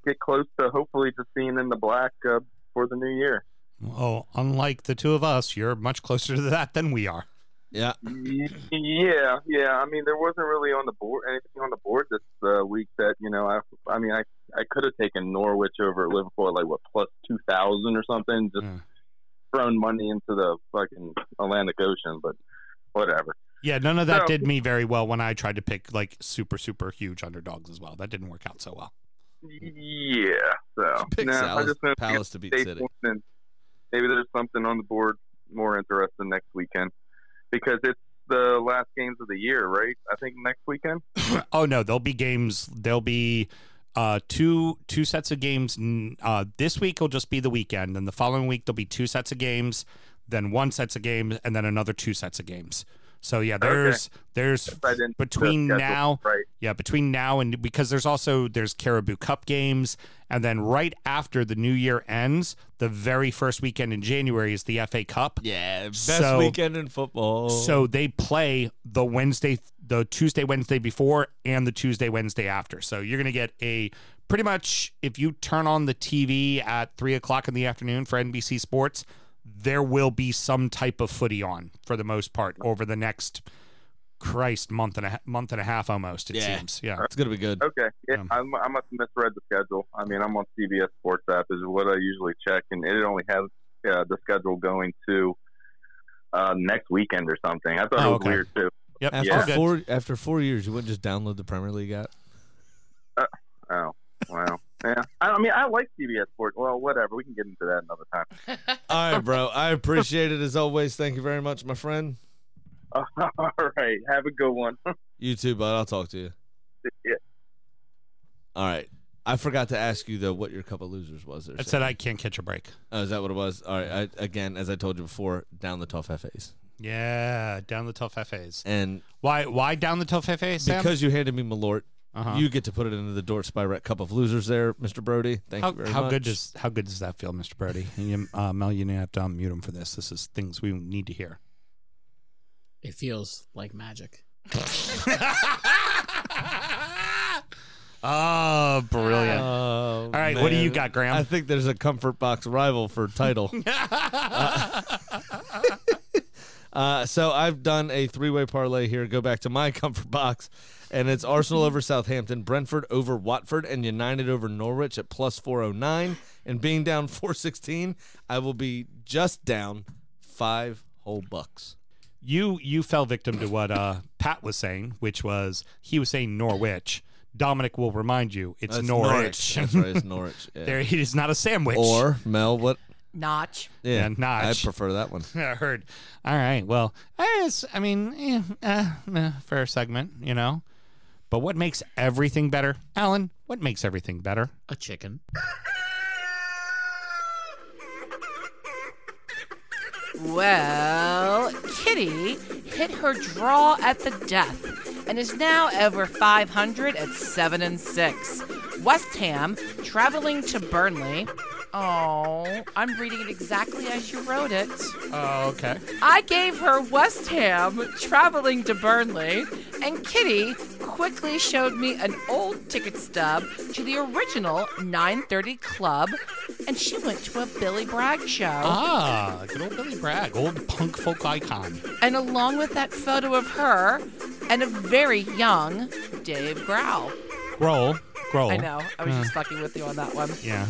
get close to hopefully to seeing in the black uh, for the new year. well, unlike the two of us, you're much closer to that than we are. Yeah, Yeah, yeah. I mean, there wasn't really on the board anything on the board this uh, week that you know. I, I mean, I I could have taken Norwich over Liverpool at like what plus two thousand or something. Just Yeah. thrown money into the fucking Atlantic Ocean, but whatever. Yeah, none of that So- did me very well when I tried to pick like super super huge underdogs as well. That didn't work out so well. Yeah. So pick no, I just Palace to beat City. and maybe there's something on the board more interesting next weekend because it's the last games of the year, right? I think next weekend. oh no, there'll be games. There'll be uh, two two sets of games. Uh, this week will just be the weekend, and the following week there'll be two sets of games, then one sets of games, and then another two sets of games. So yeah, there's there's between schedule now right. yeah between now and because there's also there's Carabao Cup games, and then right after the new year ends, the very first weekend in January is the FA Cup. Yeah, best So- weekend in football. So they play the Wednesday, the Tuesday, Wednesday before, and the Tuesday, Wednesday after. So you're going to get a pretty much if you turn on the TV at three o'clock in the afternoon for NBC Sports, there will be some type of footy on for the most part over the next Christ month and a month and a half almost. It Yeah. seems, yeah. it's gonna be good. Okay, yeah, Um, I'm, I must have misread the schedule. I mean, I'm on CBS Sports app is what I usually check, and it only has uh, the schedule going to uh, next weekend or something. I thought Oh, it was okay. weird too. Yep. After Yeah. four after four years, you wouldn't just download the Premier League app. Oh, wow. Yeah, I, I mean, I like CBS Sports. Well, whatever. We can get into that another time. All right, bro. I appreciate it as always. Thank you very much, my friend. All right, have a good one. You too, bud. I'll talk to you. Yeah. All right. I forgot to ask you though what your cup of losers was. There, It Sam. said I can't catch a break. Oh, is that what it was? All right. I, again, as I told you before, down the tough FAs, Yeah, down the tough FAs. and Why? Why down the tough FAs? Sam? because you handed me Malort, uh-huh. you get to put it into the Dort Spyrette cup of losers, there, Mister Brody. Thank how, you very how much. good does how good does that feel, Mr. Brody? And you, uh, Mel, you have to unmute him for this. This is things we need to hear. It feels like magic. oh, brilliant! Oh, All right, what do you got, Graham? I think there's a comfort box rival for title. Uh, so I've done a three-way parlay here. Go back to my comfort box, and it's Arsenal over Southampton, Brentford over Watford, and United over Norwich at plus 409. And being down 416, I will be just down five whole bucks. you you fell victim to what uh, Pat was saying, which was he was saying Norwich. Dominic will remind you it's That's Norwich. That's right, it's Norwich. Yeah. there, it is not a sandwich. Or Mel, what? Notch. Yeah, Yeah, Notch. I prefer that one. I heard. All right. Well, I, guess- I mean, eh, uh, eh, fair segment, you know. But what makes everything better, Alan? What makes everything better? A chicken. Well, Kitty hit her draw at the death and is now over 500 at 7 and 6. West Ham traveling to Burnley. Oh, I'm reading it exactly as you wrote it. Oh, okay. I gave her West Ham traveling to Burnley, and Kitty quickly showed me an old ticket stub to the original 9:30 club, and she went to a Billy Bragg show. Ah, good old Billy Bragg, old punk folk icon. And along with that photo of her and a very young Dave Growl. Grohl, Grohl. I know, I was just fucking with you on that one. Yeah,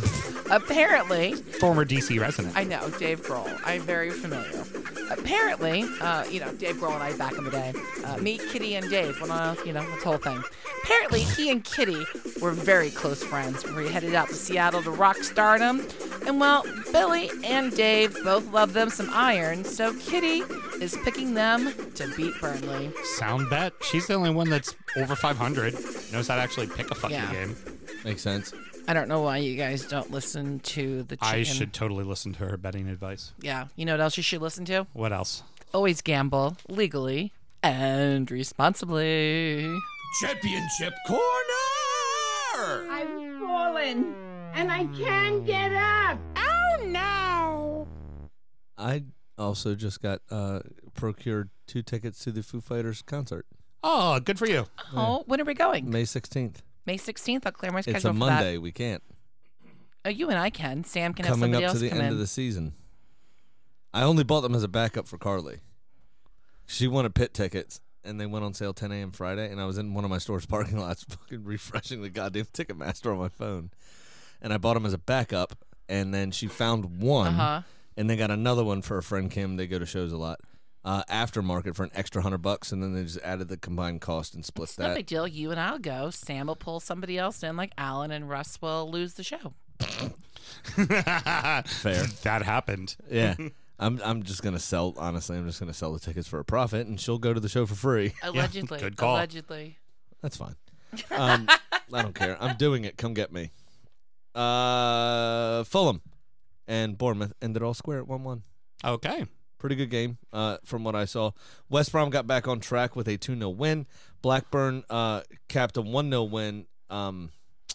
Apparently, former DC resident. I know Dave Grohl. I'm very familiar. Apparently, uh, you know, Dave Grohl and I back in the day. Uh, me, Kitty, and Dave. When I, you know, this whole thing. Apparently, he and Kitty were very close friends. We headed out to Seattle to rock stardom. And well, Billy and Dave both love them some iron, so Kitty is picking them to beat Burnley. Sound bet. She's the only one that's over 500. Knows how to actually pick a fucking Yeah. game. Makes sense. I don't know why you guys don't listen to the chicken. I should totally listen to her betting advice. Yeah. You know what else you should listen to? What else? Always gamble legally and responsibly. Championship corner. I've fallen and I can't get up. Oh no! I also just got uh, procured two tickets to the Foo Fighters concert, Oh, good for you. Oh, when are we going? May 16th. May 16th. I'll clear my schedule It's a for Monday. We can't. that. Oh, you and I can. Sam can have Coming somebody up to else the come end in. of the season. I only bought them as a backup for Carly. She wanted pit tickets, and they went on sale 10 a.m. Friday, and I was in one of my store's parking lots fucking refreshing the goddamn Ticketmaster on my phone. And I bought them as a backup, and then she found one, Uh-huh. and they got another one for a friend Kim. They go to shows a lot. Uh, aftermarket for an extra hundred bucks, and then they just added the combined cost and split It's no that. big deal. You and I'll go. Sam will pull somebody else in, like Alan, and Russ will lose the show. Fair. That happened. Yeah. I'm I'm just gonna sell honestly, I'm just gonna sell the tickets for a profit and she'll go to the show for free. Allegedly. good call. Allegedly. That's fine. Um, I don't care. I'm doing it. Come get me. Uh, Fulham and Bournemouth ended all square at one-one. Okay. Pretty good game uh, from what I saw. West Brom got back on track with a 2 0 win. Blackburn uh, capped a 1 0 win um,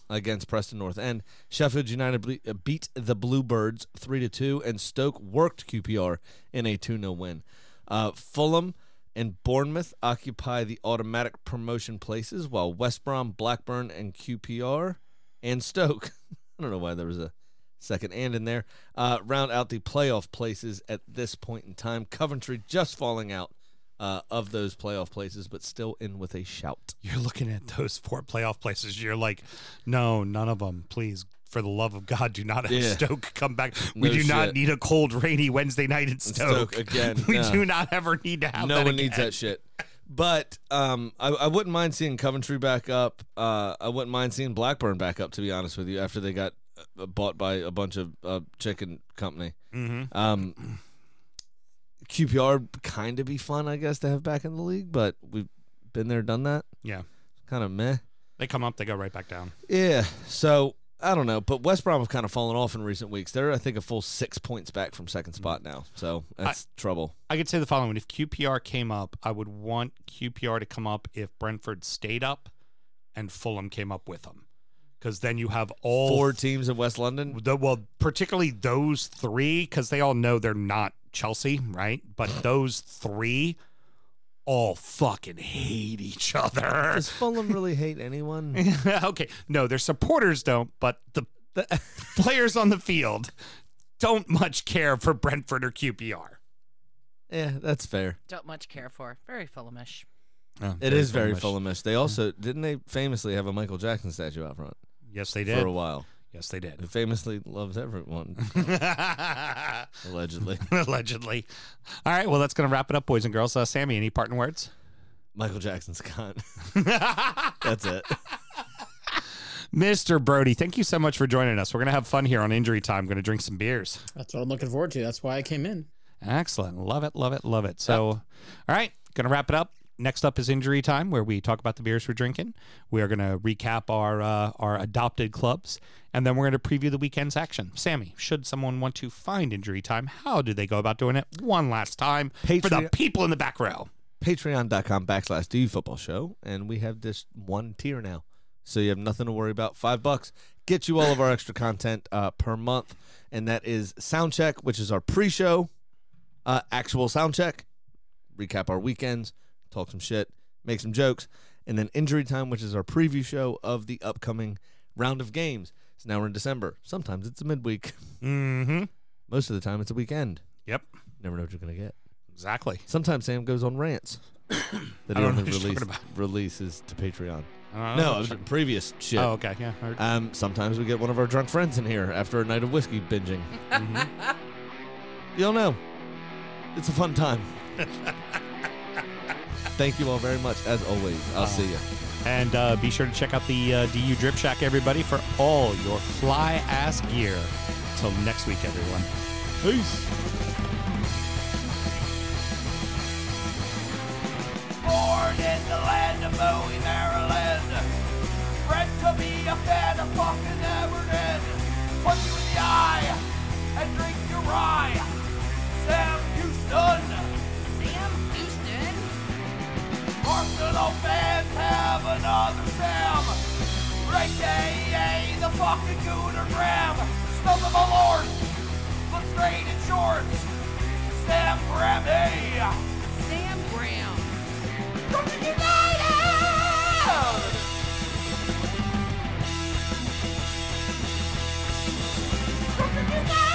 against Preston North End. Sheffield United ble- uh, beat the Bluebirds 3 2, and Stoke worked QPR in a 2 0 win. Uh, Fulham and Bournemouth occupy the automatic promotion places, while West Brom, Blackburn, and QPR and Stoke. I don't know why there was a second and in there. Uh, round out the playoff places at this point in time. Coventry just falling out uh, of those playoff places, but still in with a shout. You're looking at those four playoff places. You're like, no, none of them. Please, for the love of God, do not have Yeah. Stoke come back. We No do not need a cold, rainy Wednesday night in Stoke. Stoke again, we no. do not ever need to have that. no one needs that shit. But um, I, I wouldn't mind seeing Coventry back up. Uh, I wouldn't mind seeing Blackburn back up, to be honest with you, after they got bought by a bunch of uh, chicken company. Mm-hmm. Um, QPR kind of be fun, I guess, to have back in the league, but we've been there, done that. Yeah. Kind of meh. They come up, they go right back down. Yeah. So I don't know, but West Brom have kind of fallen off in recent weeks. They're, I think, a full six points back from second spot now. So that's trouble. I could say the following: If QPR came up, I would want QPR to come up if Brentford stayed up, and Fulham came up with them, because then you have all Four teams in West London. The, well, particularly those three, because they all know they're not Chelsea, right? But those three all fucking hate each other. Does Fulham really hate anyone? okay, no, their supporters don't, but the, the players on the field don't much care for Brentford or QPR. yeah, that's fair. Don't much care for. Very Fulhamish. It is very Fulhamish. They also didn't they famously have a Michael Jackson statue out front Yes, they did. for a while. Yes, they did. Who famously loves everyone, allegedly. Allegedly. All right, well, that's going to wrap it up, boys and girls. Uh, Sammy, any parting words? Michael Jackson's cunt. That's it. Mr. Brody, thank you so much for joining us. We're going to have fun here on Injury Time. going to drink some beers. That's what I'm looking forward to. That's why I came in. Excellent. Love it, love it, love it. So, all right, going to wrap it up. Next up is Injury Time, where we talk about the beers we're drinking. We are going to recap our uh, our adopted clubs, and then we're going to preview the weekend's action. Sammy, should someone want to find Injury Time, how do they go about doing it? One last time for the people in the back row. Patreon.com backslash DU football show. And we have this one tier now. So you have nothing to worry about. Five bucks. Get you all of our extra content uh, per month. And that is Soundcheck, which is our pre show, uh, actual Soundcheck, recap our weekends, talk some shit, make some jokes. And then Injury Time, which is our preview show of the upcoming round of games. So now we're in December. Sometimes it's a midweek. Mm-hmm. Most of the time it's a weekend. Yep, Never know what you're going to get. exactly. Sometimes Sam goes on rants that he only release, releases to Patreon. Uh, No, previous shit. Oh, okay. Yeah. heard. Um, sometimes we get one of our drunk friends in here after a night of whiskey binging. Mhm. You'll know. It's a fun time. Thank you all very much. As always, I'll see you. And uh, be sure to check out the uh, DU Drip Shack, everybody, for all your fly ass gear. Till next week, everyone. Peace. Born in the land of Bowie, Maryland. Bred to be a fan of fucking Everton. Punch you in the eye and drink your rye. Sam Houston. Arsenal fans have another Sam. Great day, the fucking Gooner Graham. Stump of my lord. Look straight in shorts. Sam Graham, hey. Sam Graham. Dr. United! Dr. United!